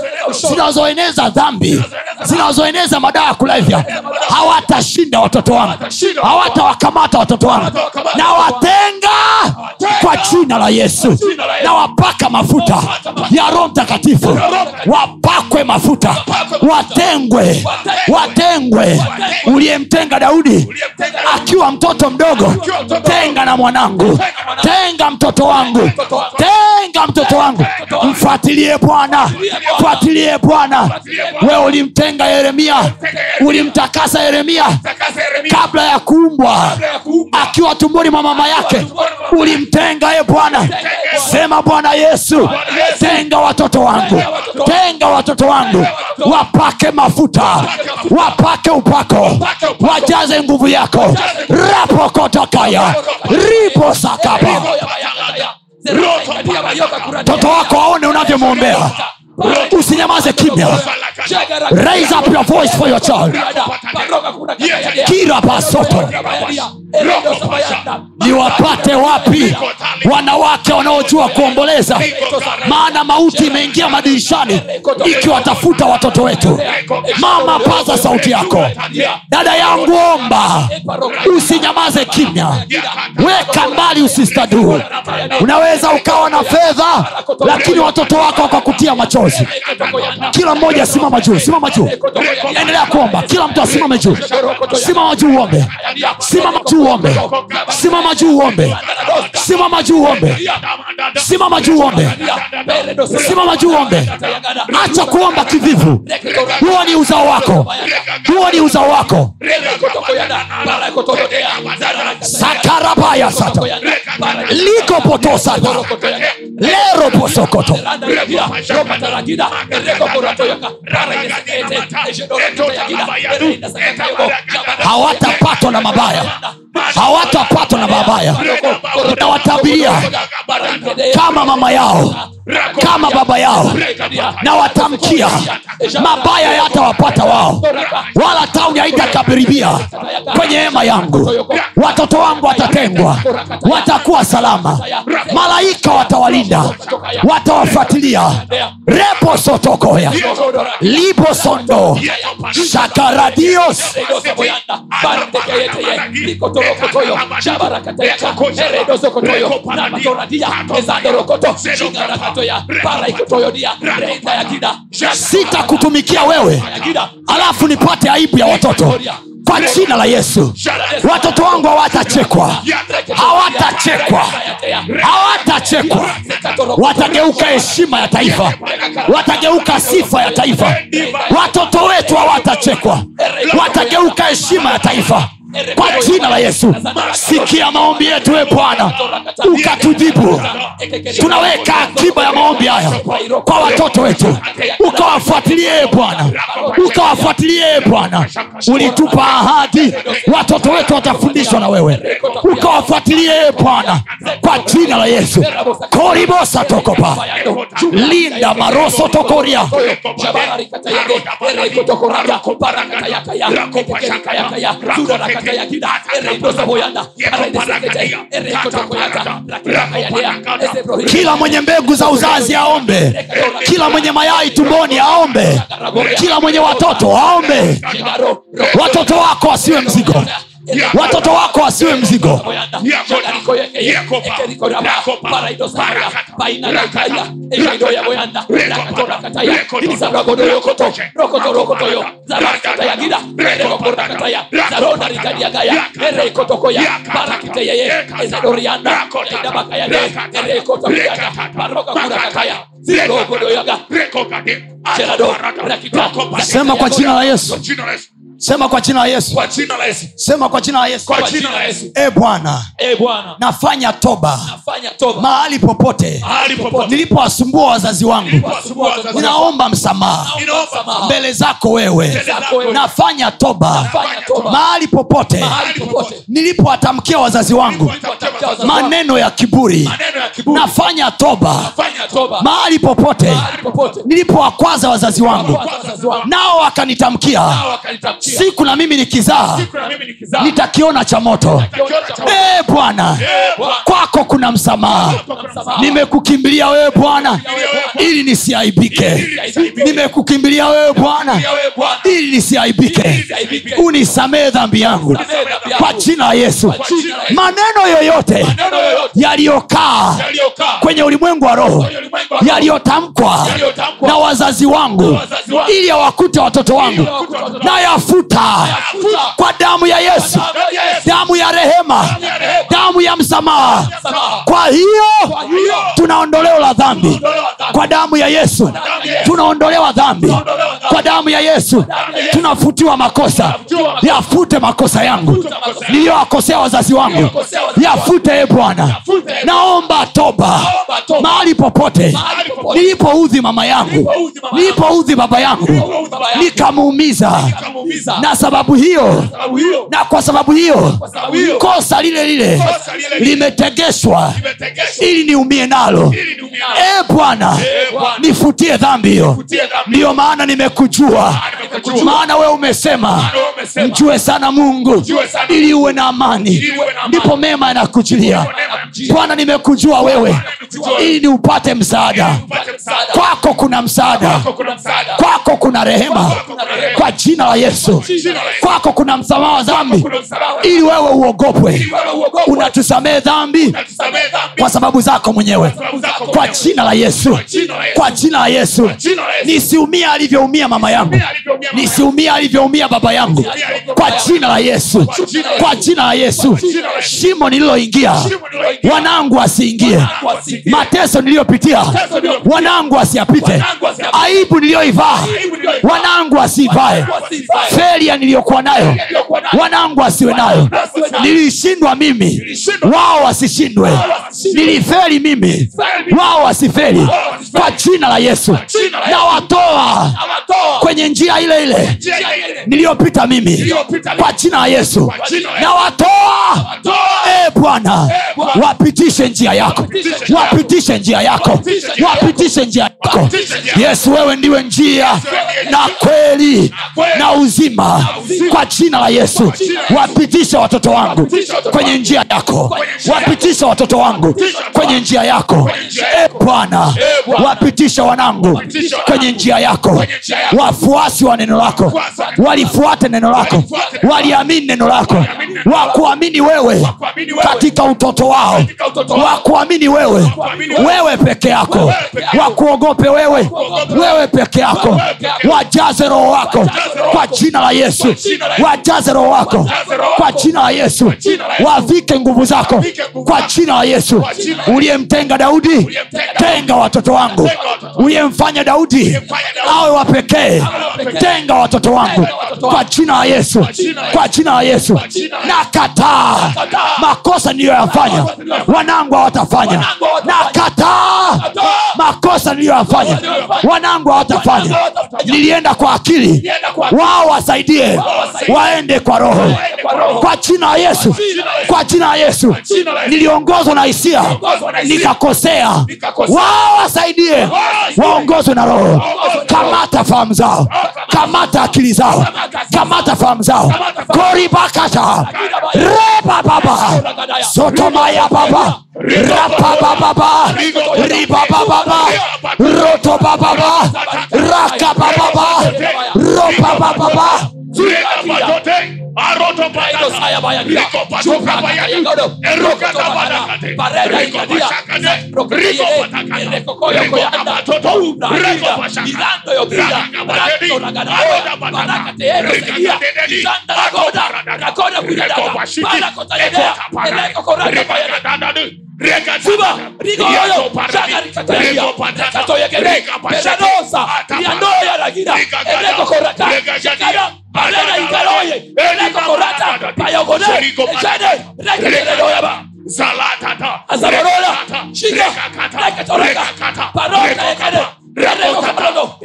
zinazoeneza dhambi zinazoeneza madawa ya kulevya. Hawatashinda watoto wangu hawatawakamata watoto wangu. Na watenga. kwa jina la yesu. Na wapaka mafuta ya roho mtakatifu. wapakwe mafuta. Watengwe. Watengwe. Uliyemtenga daudi akiwa mtoto mdogo tenga na mwanangu. Tenga mtoto wangu. Tenga mtoto wangu. Mfuatilie bwana. Fuatilie bwana. We ulimtenga yeremia. Ulimtakasa yeremia. Kabla ya kuumbwa akiwa tumboni mwa mama yake ulimtenga e bwana. Sema bwana yesu tenga watoto wangu tenga watoto wangu wapake mafuta wapake upako wajaze nguvu yako. Rapokotokaya riposakaba mtoto wako aone unavyomwombea usinyamaze kimya. Raise up your voice for your child. Kira basoto niwapate wapi wanawake wanaojua kuomboleza? Maana mauti imeingia madirishani ikiwatafuta watoto wetu. Mama paza sauti yako. Dada yangu omba. Usinyamaze kimya. Weka mbali usistaduu unaweza ukawa na fedha lakini watoto wako wakakutia machozi kila mmoja simama juu simama juu. Endelea kuomba. Kila mtu asimame juu. Simama juu uombe. Simama juu uombe. Simama juu uombe. Simama juu uombe simama juu ombe simama juu ombe acha kuomba kivivu. Huo ni uzao wako. Huo ni uzao wako. Sakarabaya sata. Likopotosata leroposokoto hawatapatwa na mabaya hawatapatwa na babaya nawatabiria kama mama yao kama baba yao na watamkia mabaya yatawapata wao. Wala tauni haitakaribia kwenye hema yangu. Watoto wangu watatengwa watakuwa salama. Malaika watawalinda watawafuatilia. Repo sotokoya. Libosondo shakaradios sitakutumikia wewe. Alafu nipate aibu ya watoto. Kwa jina la yesu. Watoto wangu hawatachekwa. Hawatachekwa. Hawatachekwa. Watageuka heshima ya taifa. Watageuka sifa ya taifa. Watoto wetu hawatachekwa. Watageuka heshima ya taifa kwa jina la yesu. Sikia maombi yetu e bwana. Ukatujibu. Tunaweka akiba ya maombi haya kwa watoto wetu. Ukawafuatilie e bwana. Ukawafuatilie e bwana. Ulitupa ahadi. Watoto wetu watafundishwa na wewe. Ukawafuatilie e bwana kwa jina la yesu. Koribosa tokopa. Linda maroso tokoria kila mwenye mbegu za uzazi aombe. Kila mwenye mayai tumboni aombe. Kila mwenye watoto aombe. Watoto wako wasiwe mzigo watoto wako wasiwe mzigo. Sema kwa jina la yesu sema kwa jina la yesu. Kwa jina la yesu. Sema kwa jina la yesu. Yesu. E bwana e nafanya toba. Nafanya toba. Mahali popote. Popote. Nilipowasumbua wazazi wangu. Ninaomba msamaha. Mbele zako wewe. Nafanya toba. Mahali popote. Nilipowatamkia wazazi wangu. Maneno ya kiburi. Maneno ya kiburi. Nafanya toba. Mahali popote. Nilipowakwaza wazazi wangu. Nao wakanitamkia. Siku na mimi nikizaa nitakiona cha moto. Ee e bwana. Eh, kwako kuna msamaha. Nimekukimbilia wewe bwana ili nisiaibike. Nimekukimbilia wewe bwana ili nisiaibike. Unisamehe dhambi yangu. Kwa jina la yesu. Maneno yoyote yaliyokaa kwenye ulimwengu wa roho yaliyotamkwa na wazazi wangu ili awakute watoto wangu na watoto Nayafuta. kwa damu ya yesu. Damu ya rehema. Damu ya msamaha. Kwa hiyo Kwa tuna ondoleo la dhambi. Tunaondolewa kwa damu ya yesu. Tunaondolewa dhambi. Kwa damu ya yesu. Tunafutiwa makosa. Yafute makosa yangu. Niliyoakosea wazazi wangu. Yafute e bwana. Naomba toba. Mahali popote. Nilipoudhi mama yangu. Nilipoudhi baba yangu. Nikamuumiza. Na sababu hiyo. Na kwa sababu hiyo. Kosa lile lile. Limetegeshwa. Ili niumie nalo. E bwana Eh, nifutie dhambi hiyo. Ndiyo maana nimekujua. Maana wewe umesema. Mjue sana mungu. Ili uwe na amani. Ndipo mema yanakujilia. Bwana nimekujua wewe. ili niupate msaada. Upate msaada. kwako kuna msaada. Kwako kuna rehema. Kwa jina la yesu Yesu. kwako kuna msamaha wa dhambi. Ili wewe uogopwe. Unatusamehe dhambi. Kwa sababu zako mwenyewe. Kwa jina la yesu. kwa jina la yesu. Nisiumia alivyoumia mama yangu. Nisiumia alivyoumia baba yangu. Kwa jina la yesu. Kwa jina la yesu. Shimo nililoingia. Wanangu wasiingie wasiingie. mateso niliyopitia. Wanangu wasiapite aibu niliyoivaa. Aibu niliyoivaa. wanangu wasiivae wasiivae. niliyokuwa nayo wanangu wasiwe nayo nilishindwa mimi wao wasishindwe niliferi mimi wao wasiferi kwa jina la yesu nawatoa kwenye njia ile ile niliyopita mimi kwa jina la yesu nawatoa e bwana wapitishe njia yako Wapitishe njia yako. wapitishe njia yako yesu wewe ndiwe njia na kweli. na uzima uzima. kwa jina la yesu wapitisha watoto wangu kwenye njia yako wapitisha watoto wangu kwenye njia yako e bwana wapitishe wanangu kwenye njia yako wafuasi wa neno lako walifuate neno lako waliamini neno lako wakuamini wewe katika utoto wao wakuamini wewe wewe. peke yako wakuogope wewe wewe peke yako Wewe peke yako. wajaze roho wako kwa jina la yesu wajaze roho wako kwa jina la yesu wavike nguvu zako kwa jina la yesu uliyemtenga daudi tenga watoto wangu uliyemfanya daudi awe wa pekee tenga watoto wangu kwa jina la yesu yesu kwa jina la yesu nakataa makosa niliyoyafanya wanangu hawatafanya nakataa makosa niliyoyafanya wanangu hawatafanya nilienda kwa akili wao wasaidie. Waende kwa roho. Kwa jina ya yesu. Kwa jina ya yesu. Niliongozwa na hisia. Nikakosea. Wao wasaidie. Waongozwe na roho. Kamata fahamu zao. Kamata akili zao. kamata fahamu zao. Koribakata rebababa sotomaya baba. Rapabababa ribabababa rotobababa rakabababa zile yote Rekopashiki, Rekopashiki, Rekopashiki, Rekopashiki, ziba rikoyo shakaritataria ekatoyekere peredosa riandoya ragira enekokorata shakara alena ikaroye enekokorata payogone ejene reketeredoyaba zalatata azaborola shika rekatoreka parota ekane ropabababa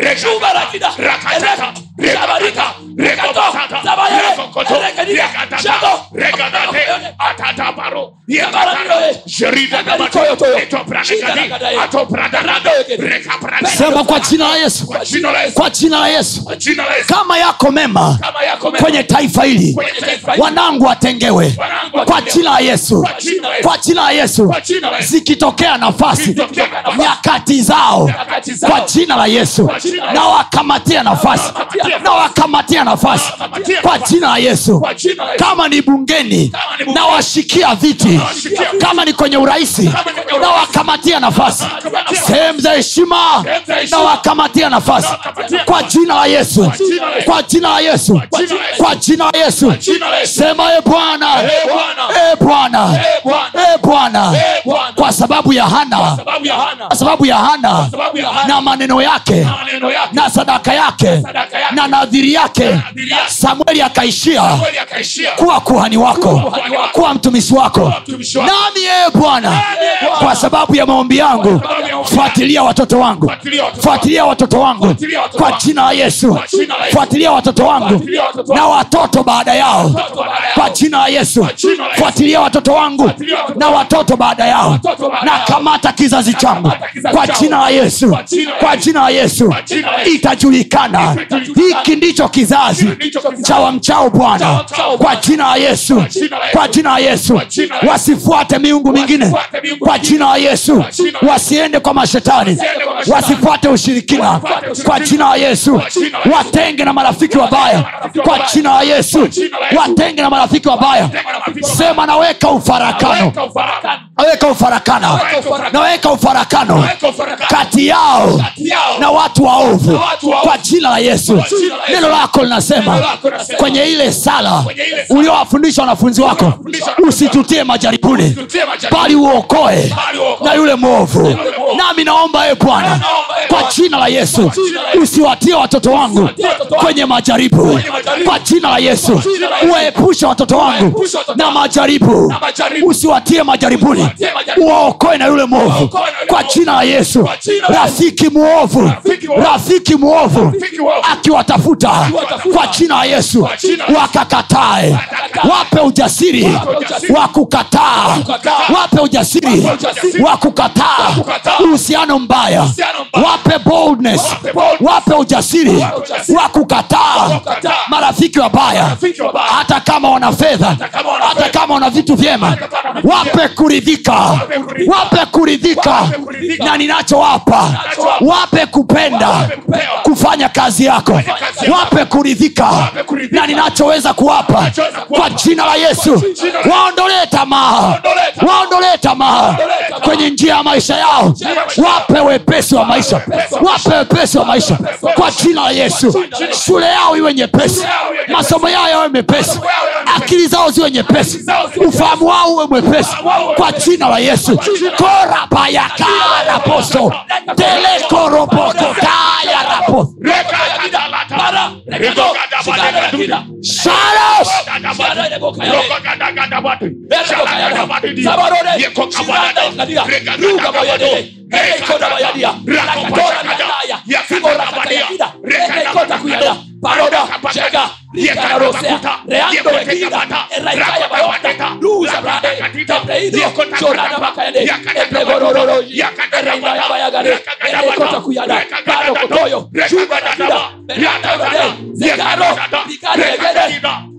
sema kwa jina la yesu. Kwa jina la yesu. Kama yako mema kwenye taifa hili wanangu watengewe. Kwa jina la yesu. Kwa jina la yesu. Zikitokea nafasi nyakati zao kwa jina la yesu na wakamatia nafasi na wakamatia nafasi kwa jina la yesu kama ni bungeni na washikia viti kama ni kwenye urahisi na wakamatia nafasi sehemu za heshima na wakamatia nafasi kwa jina la yesu kwa jina la yesu kwa jina la yesu sema e bwana e bwana e bwana kwa sababu ya hana kwa sababu ya hana na maneno yake na sadaka yake na nadhiri yake. Samueli akaishia. Kuwa kuhani wako. Kuwa mtumishi wako. Nami ee bwana kwa sababu ya maombi yangu fuatilia watoto wangu. Fuatilia watoto wangu. kwa jina la yesu. Fuatilia watoto wangu. Na watoto baada yao. Kwa jina la yesu. Fuatilia watoto wangu. Na watoto baada yao. Na kamata kizazi changu. kwa jina la yesu kwa jina la yesu itajulikana hiki ndicho kizazi cha wamchao bwana kwa jina la yesu kwa jina la yesu wasifuate miungu mingine kwa jina la yesu wasiende kwa mashetani wasifuate ushirikina kwa jina la yesu watenge na marafiki wabaya kwa jina la yesu watenge na marafiki wabaya sema naweka ufarakano naweka ufarakano. Naweka ufarakano. Kati yao na watu waovu. Kwa jina la yesu. Neno lako linasema kwenye ile sala uliowafundisha wanafunzi wako usitutie majaribuni bali uokoe na yule mwovu. Nami naomba e bwana kwa jina la yesu usiwatie watoto wangu kwenye majaribu. kwa jina la yesu uwaepushe watoto wangu na majaribu. Usiwatie majaribuni uwaokoe na yule mwovu. Kwa jina la yesu. Rafiki mwovu. Rafiki mwovu. Akiwatafuta. Kwa jina la yesu. Wakakatae. Wape ujasiri. Wa kukataa wape ujasiri. Wa kukataa uhusiano mbaya. Wape boldness. Wape ujasiri. Wa kukataa marafiki wabaya. Hata kama wana fedha. Hata kama wana vitu vyema. Wape kuridhika wape kuridhika. Na ninachowapa. Wape kupenda. Kufanya kazi yako. Wape kuridhika. Na ninachoweza kuwapa. Kwa jina la yesu. Waondolee tamaa. Waondolee tamaa. Kwenye njia ya maisha yao. Wape wepesi wa maisha. Wape wepesi wa maisha. kwa jina la yesu. Shule yao iwe nyepesi. Masomo yao yawe mepesi. Akili zao ziwe nyepesi. Ufahamu wao uwe mwepesi. Kwa jina la yesu korapayakaraposo telekorobotokayarapo shalom hao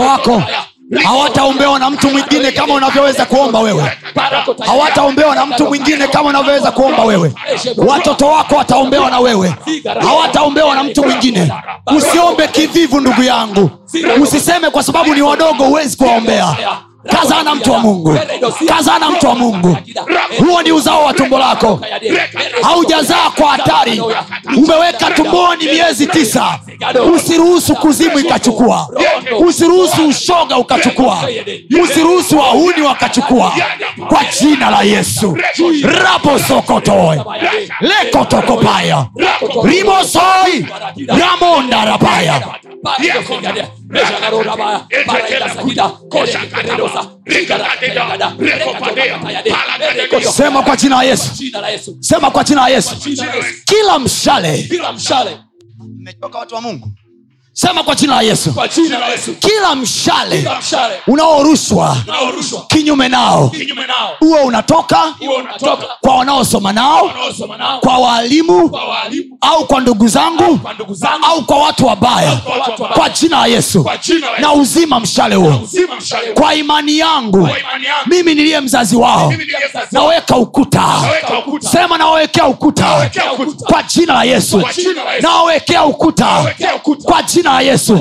watoto wako hawataombewa na mtu mwingine kama unavyoweza kuomba wewe. Hawataombewa na mtu mwingine kama unavyoweza kuomba wewe. Watoto wako wataombewa na wewe. Hawataombewa na mtu mwingine. Usiombe kivivu ndugu yangu. Usiseme kwa sababu ni wadogo huwezi kuwaombea kazana mtu wa mungu. Kazana mtu wa mungu. Huo ni uzao wa tumbo lako. Haujazaa kwa hatari. Umeweka tumboni miezi tisa. Usiruhusu kuzimu ikachukua. Usiruhusu ushoga ukachukua. Usiruhusu wahuni wakachukua. Kwa jina la yesu. Rabosokotoe lekotokopaya rimosoi ramondarabaya sema kwa jina la yesu. Sema kwa jina la yesu. Kila mshale. Mmechoka watu wa mungu sema kwa jina la yesu. Kila mshale mshale unaorushwa kinyume nao huo unatoka unatoka kwa wanaosoma nao nao kwa waalimu au kwa ndugu zangu au kwa watu wabaya. kwa kwa jina la yesu. Na uzima mshale huo. Kwa imani yangu mimi niliye mzazi wao naweka ukuta. Sema nawawekea ukuta. Kwa jina la yesu. Kwa jina la Yesu. nawawekea ukuta. Kwa jina la yesu.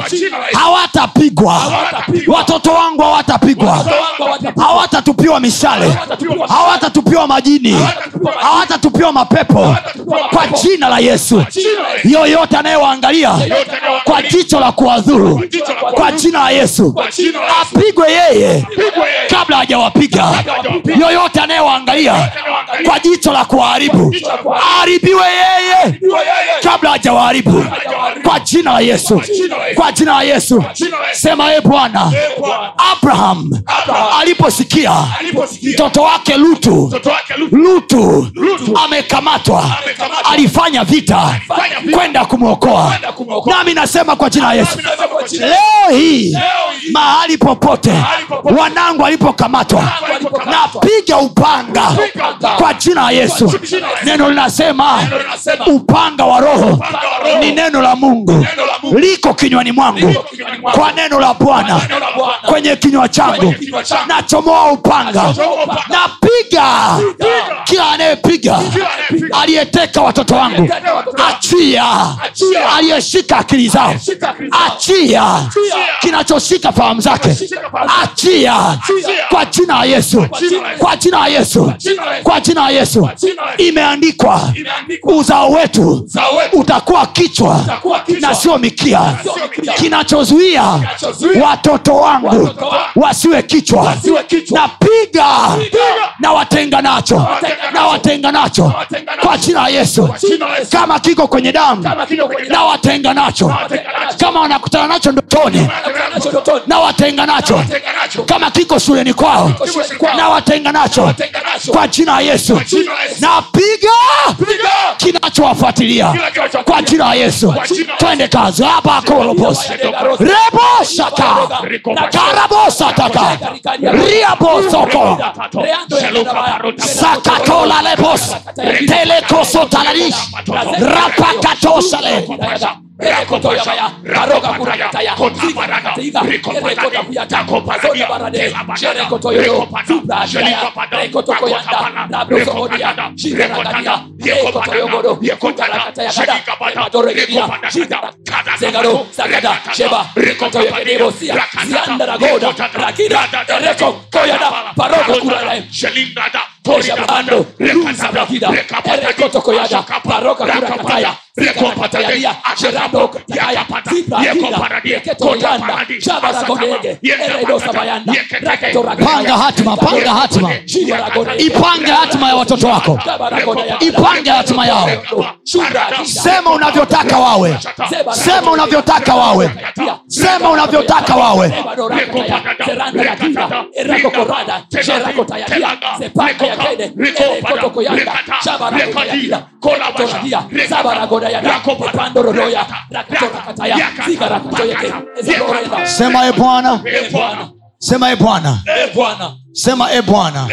Hawatapigwa. Watoto wangu hawatapigwa. Hawatatupiwa mishale. Hawatatupiwa. majini. Hawatatupiwa mapepo. Kwa jina la yesu. Yoyote anayewaangalia kwa jicho la kuwadhuru. Kwa jina la yesu. Apigwe yeye. Kabla hajawapiga. Yoyote anayewaangalia kwa jicho la kuwaharibu. Aharibiwe yeye. Kabla hajawaharibu hajawaharibu. kwa jina la yesu. Kwa jina la yesu. Sema e bwana abraham aliposikia mtoto wake lutu Lutu amekamatwa alifanya vita kwenda kumwokoa. nami nasema kwa jina la yesu. leo hii mahali popote wanangu alipokamatwa napiga upanga kwa jina la yesu. neno linasema upanga wa roho ni Neno la Mungu. Liko kinywani mwangu. Kwa neno la bwana. Kwenye kinywa changu. nachomoa upanga. Napiga. Kila anayepiga. Aliyeteka watoto wangu. Achia. Aliyeshika akili zao. Achia. Kinachoshika fahamu zake. Achia. Kwa jina la yesu. Kwa jina la yesu. Kwa jina la yesu. Imeandikwa. Uzao wetu utakuwa kichwa. na sio sio mikia. kinachozuia watoto wangu wasiwe kichwa. Napiga Piga. na watenga nacho. Na watenga nacho. Kwa jina la yesu. Kama kiko kwenye damu na watenga nacho. Kama wanakutana nacho ndotoni na watenga nacho. Kama kiko shuleni kwao na watenga nacho. Kwa jina la yesu. Napiga Piga. kinachowafuatilia. Kwa jina ya yesu. Kwa jina la Yesu. twende kazi abakorobos karabosataka riabosoko. Sakatolalebos telekosotalalish rapakatosale erekotoyabaya baroka kurakataya zikarakatiga erekota kuyata pazoda barade sherekotoyoyo subrashaya rekotokoyanda rabrosohodia shigaragadia ekotoyogodo kutarakataya kada ematoregedia shigara zegaro sagada sheba rekotoyegedebosia ziandaragoda rakida ereko koyada paroko kuralae Toshabando, Ruza Brakida, Erekoto Koyada, Paroka Kurakataya, Zikapatayadia, Sherado Kataya, Zibra Kida, Yeketo Yanda, Shabara Godege, Eredo Sabayanda, Rakato panga hatima panga hatima. ipange hatima ya watoto wako. ipange hatima yao. sema unavyotaka wawe. sema unavyotaka wawe. sema unavyotaka wawe sema e bwana sema e bwana sema e bwana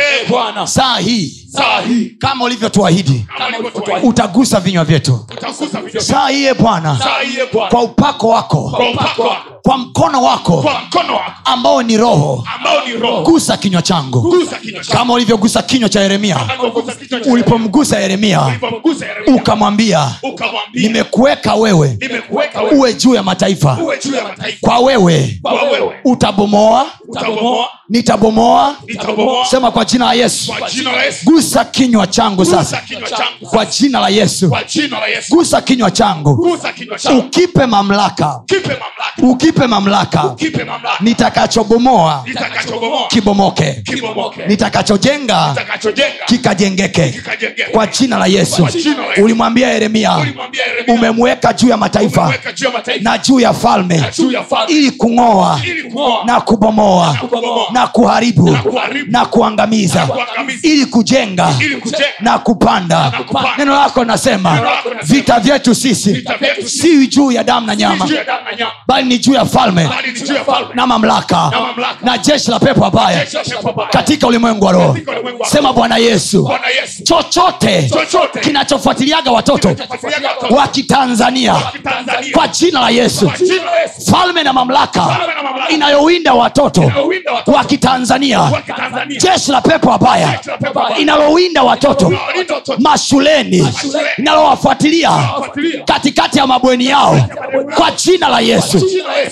saa hii kama ulivyotuahidi utagusa vinywa vyetu. Saa hii e bwana. Kwa upako wako. Kwa mkono wako. Ambao ni roho. Gusa kinywa changu. Kama ulivyogusa kinywa cha yeremia. Ulipomgusa yeremia ukamwambia nimekuweka wewe. uwe juu ya mataifa. Kwa wewe. Utabomoa. Nitabomoa. Sema kwa jina la yesu. Gusa kinywa changu sasa. kwa jina la yesu. Gusa kinywa changu. Ukipe mamlaka. Ukipe mamlaka. Nitakachobomoa. Kibomoke. Nitakachojenga. Kikajengeke. Kwa jina la yesu. Ulimwambia yeremia umemweka juu ya mataifa na juu ya falme ili kung'oa na kubomoa na kuharibu na kuangamiza. ili kujenga na kupanda. neno lako nasema vita vyetu sisi si juu ya damu na nyama bali ni juu ya falme na mamlaka na jeshi la pepo abaya katika ulimwengu wa roho. Sema bwana yesu. Chochote kinachofuatiliaga watoto wa kitanzania kwa jina la yesu. falme na mamlaka inayowinda watoto wa kitanzania. jeshi la pepo abaya inalowinda watoto mashuleni inalowafuatilia katikati ya mabweni yao kwa jina la yesu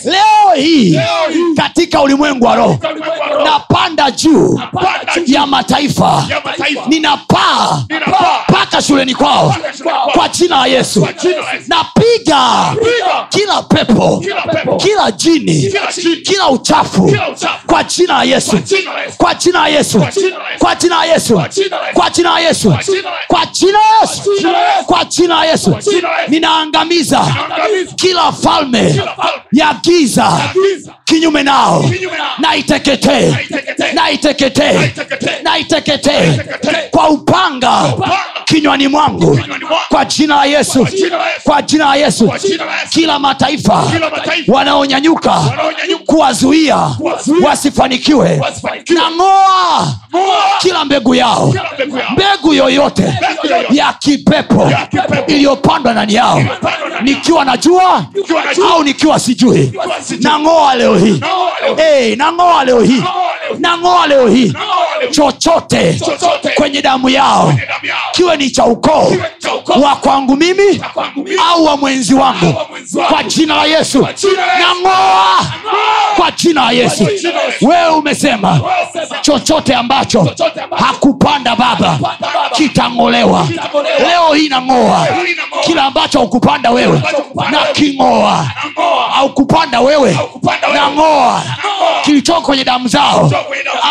leo hii katika ulimwengu wa roho napanda juu ya mataifa ninapaa mpaka shuleni kwao kwa jina la yesu napiga kila pepo kila jini kila uchafu kwa jina la yesu kwa jina la yesu kwa jina la yesu kwa jina la yesu kwa jina la yesu kwa jina la yesu ninaangamiza kila falme ya giza kinyume nao naiteketee naiteketee naiteketee kwa upanga kinywani mwangu kwa jina la yesu kwa jina la yesu kila mataifa wanaonyanyuka kuwazuia wasifanikiwe nang'oa kila mbegu yao mbegu yoyote ya kipepo iliyopandwa ndani yao nikiwa najua au nikiwa sijui nang'oa leo hii. Hey, nang'oa leo hii. Nang'oa leo hii. Chochote kwenye damu yao kiwe ni cha ukoo wa kwangu mimi au wa mwenzi wangu. kwa jina la yesu. Nang'oa. Kwa jina la yesu. wewe umesema. chochote ambacho hakupanda baba. kitang'olewa. Leo hii nang'oa. Kila ambacho haukupanda wewe na king'oa haukupanda wewe nang'oa. Kilichoko kwenye damu zao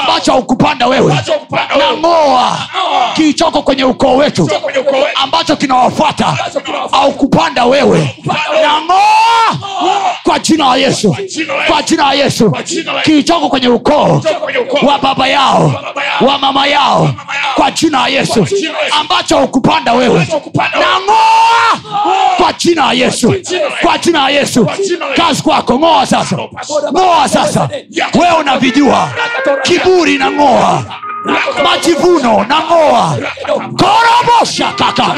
ambacho haukupanda wewe nang'oa. Kilichoko kwenye ukoo wetu ambacho kinawafuata haukupanda wewe. Nang'oa. Kwa jina la yesu. Kwa jina la yesu. kilichoko kwenye ukoo wa baba yao wa mama yao kwa jina ya yesu ambacho ukupanda wewe. Nang'oa kwa jina ya yesu kwa jina ya yesu. kazi kwako ng'oa sasa. Ng'oa sasa. Wewe unavijua. Kiburi na ng'oa. Majivuno na ngoa. Korobosha kaka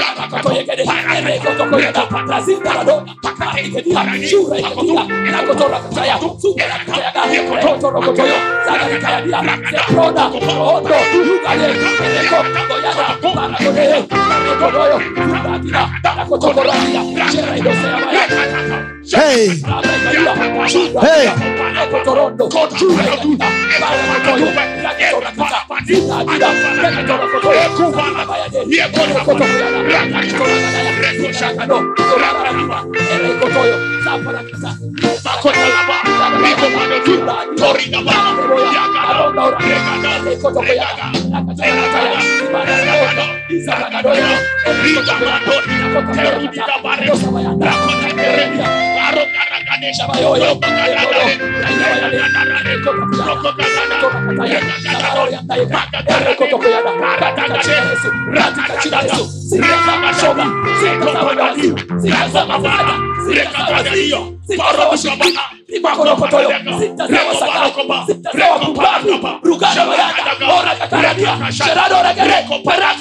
God, you got it. Eleko, Koyada, Barakoye, Barakoye, Barakoye, Barakoye, hey. Hey. Rugada, Rugada, Rugada, Rugada, Rugada, Rugada, Rugada,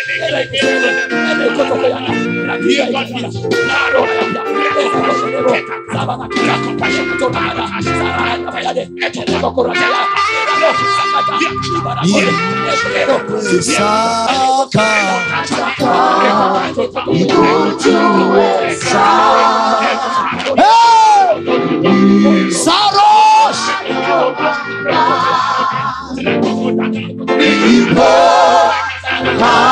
Saros! Ibo!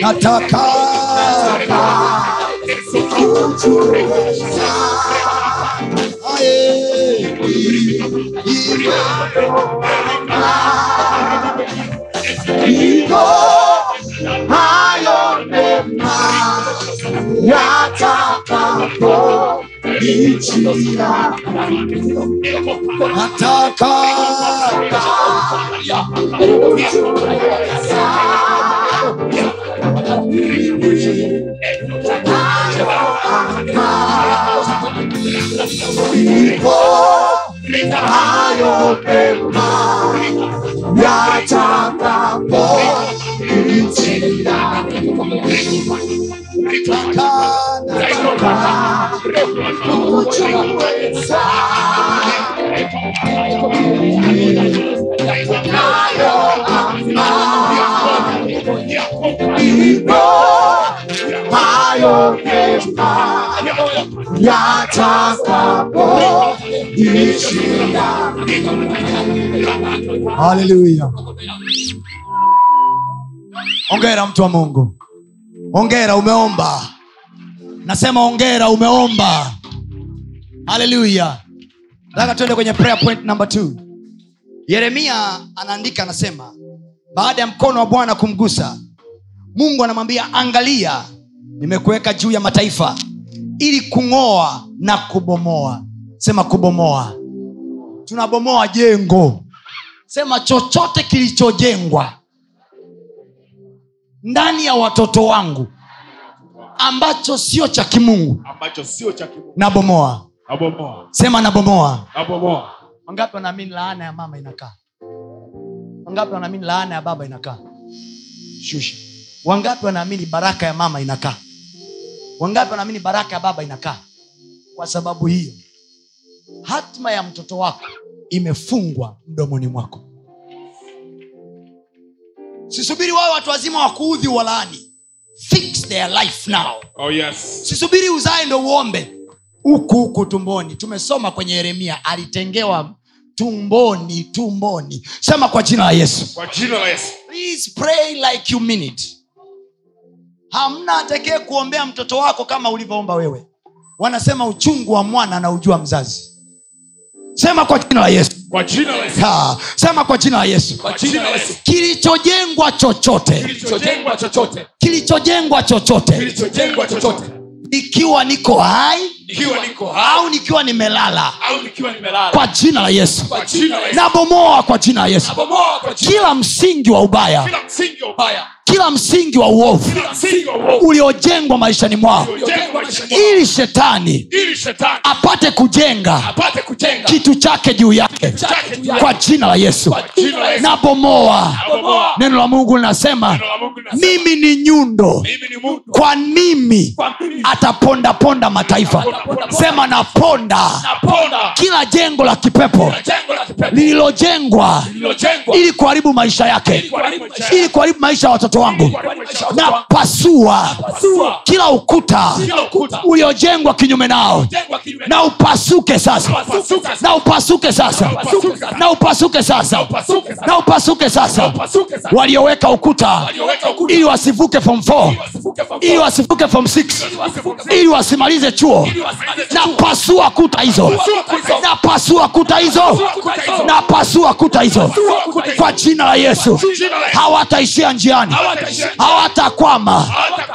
nataka kukutuza aye imeona iko hayo mema yatakapo ichia nataka 하여 배우라 야자가 보이지라 가나가 우주의 사 하여 haleluya ongera mtu wa mungu. Ongera umeomba. Nasema ongera umeomba. Haleluya nataka tuende kwenye prayer point number two. Yeremia anaandika anasema baada ya mkono wa bwana kumgusa mungu anamwambia angalia nimekuweka juu ya mataifa ili kung'oa na kubomoa. Sema kubomoa. Tunabomoa jengo. Sema chochote kilichojengwa ndani ya watoto wangu ambacho sio cha kimungu nabomoa. Sema nabomoa. Nabomoa. Wangapi wanaamini laana ya mama inakaa? Wangapi wanaamini laana ya baba inakaa? Shusha wangapi wanaamini baraka ya mama inakaa? Wangapi wanaamini baraka ya baba inakaa? Kwa sababu hiyo hatima ya mtoto wako imefungwa mdomoni mwako. Sisubiri wawe watu wazima wakuudhi walaani. Fix their life now. Oh, yes. sisubiri uzae ndo uombe. Huku huku tumboni. Tumesoma kwenye yeremia alitengewa tumboni tumboni. Sema kwa jina la yesu. Kwa jina la Yesu. please pray like you mean it hamna atekee kuombea mtoto wako kama ulivyoomba wewe. Wanasema uchungu wa mwana na ujua mzazi. Sema kwa jina la yesu. Kwa jina la Yesu. ha, sema kwa jina la yesu. Kwa jina la yesu. Kilichojengwa chochote. Kilichojengwa chochote. Kilichojengwa chochote. Kilichojengwa chochote. Ikiwa niko hai ikiwa niko hai. au nikiwa nimelala. Au nikiwa nimelala. Kwa jina la yesu. Nabomoa kwa jina la yesu. Nabomoa kwa jina kila msingi wa ubaya. Kila msingi wa ubaya. Kila msingi wa uovu uliojengwa maishani mwao ili shetani apate kujenga kitu chake juu yake kwa jina la yesu. Nabomoa. Neno la mungu linasema mimi ni nyundo. kwa mimi atapondaponda mataifa? Sema naponda. Naponda. Kila jengo la kipepo lililojengwa ili kuharibu maisha yake. Ili kuharibu maisha ya watoto watoto wangu. napasua Pasua kila ukuta uliojengwa kinyume nao. Na upasuke sasa. Na upasuke sasa. Na upasuke sasa. Na upasuke sasa. Walioweka ukuta ili wasivuke fom 4 ili wasivuke fom 6 ili wasimalize chuo. Na pasua kuta hizo. Kuta hizo. na pasua hizo. Kuta hizo. na pasua kuta hizo. Kwa jina la yesu. Hawataishia njiani. Hawatakwama.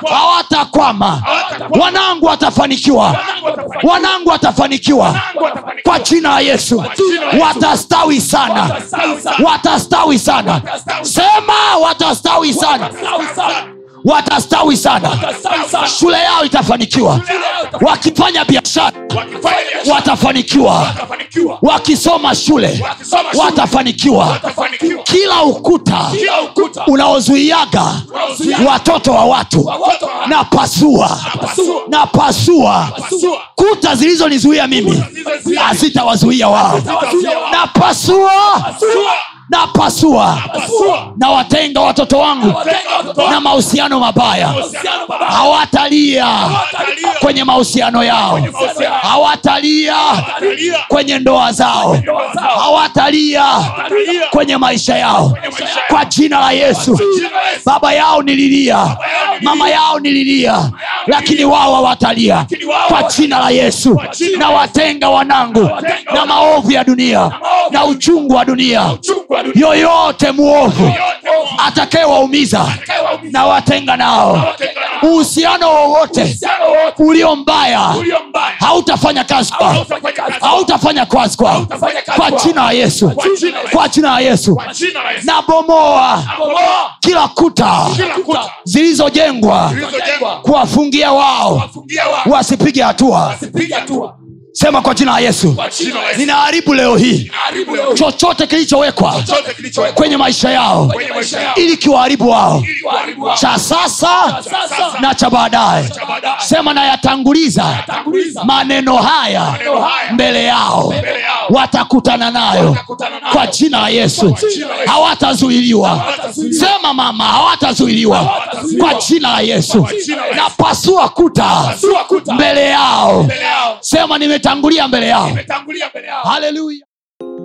Hawatakwama. wanangu watafanikiwa. Wanangu watafanikiwa. kwa jina la yesu. Watastawi sana. Watastawi sana. sema watastawi sana Watastawi sana. shule yao itafanikiwa. Wakifanya biashara watafanikiwa. Wakisoma shule watafanikiwa. Kila ukuta unaozuiaga watoto wa watu. Na pasua. Na pasua kuta zilizonizuia mimi. Hazitawazuia wao. na pasua Pasua. na pasua Pasua. na watenga watoto wangu. Na mahusiano mabaya. Hawatalia kwenye mahusiano yao. Hawatalia kwenye ndoa zao. Hawatalia kwenye maisha yao. Kwa jina la yesu. Baba yao nililia. Mama yao nililia. Lakini wao hawatalia. Kwa jina la yesu. Na watenga wanangu. Na maovu ya dunia. Na Uchungu wa dunia. Yoyote muovu atakayewaumiza na watenga nao uhusiano wowote ulio mbaya hautafanya kazi kwao Hautafanya kazi. kwao kwa jina la yesu Kwa jina la Yesu. nabomoa Bomoa. kila kuta zilizojengwa kuwafungia wao Wasipige hatua. Sema kwa jina la yesu. Ninaharibu leo hii. Chochote kilichowekwa kwenye maisha yao ili kiwaharibu wao. cha sasa na cha baadaye. Sema nayatanguliza maneno haya mbele yao. watakutana nayo kwa jina la yesu. Hawatazuiliwa. Sema mama hawatazuiliwa. Kwa jina la yesu. Napasua na pasua kuta mbele yao. Sema nime Imetangulia mbele yao. haleluya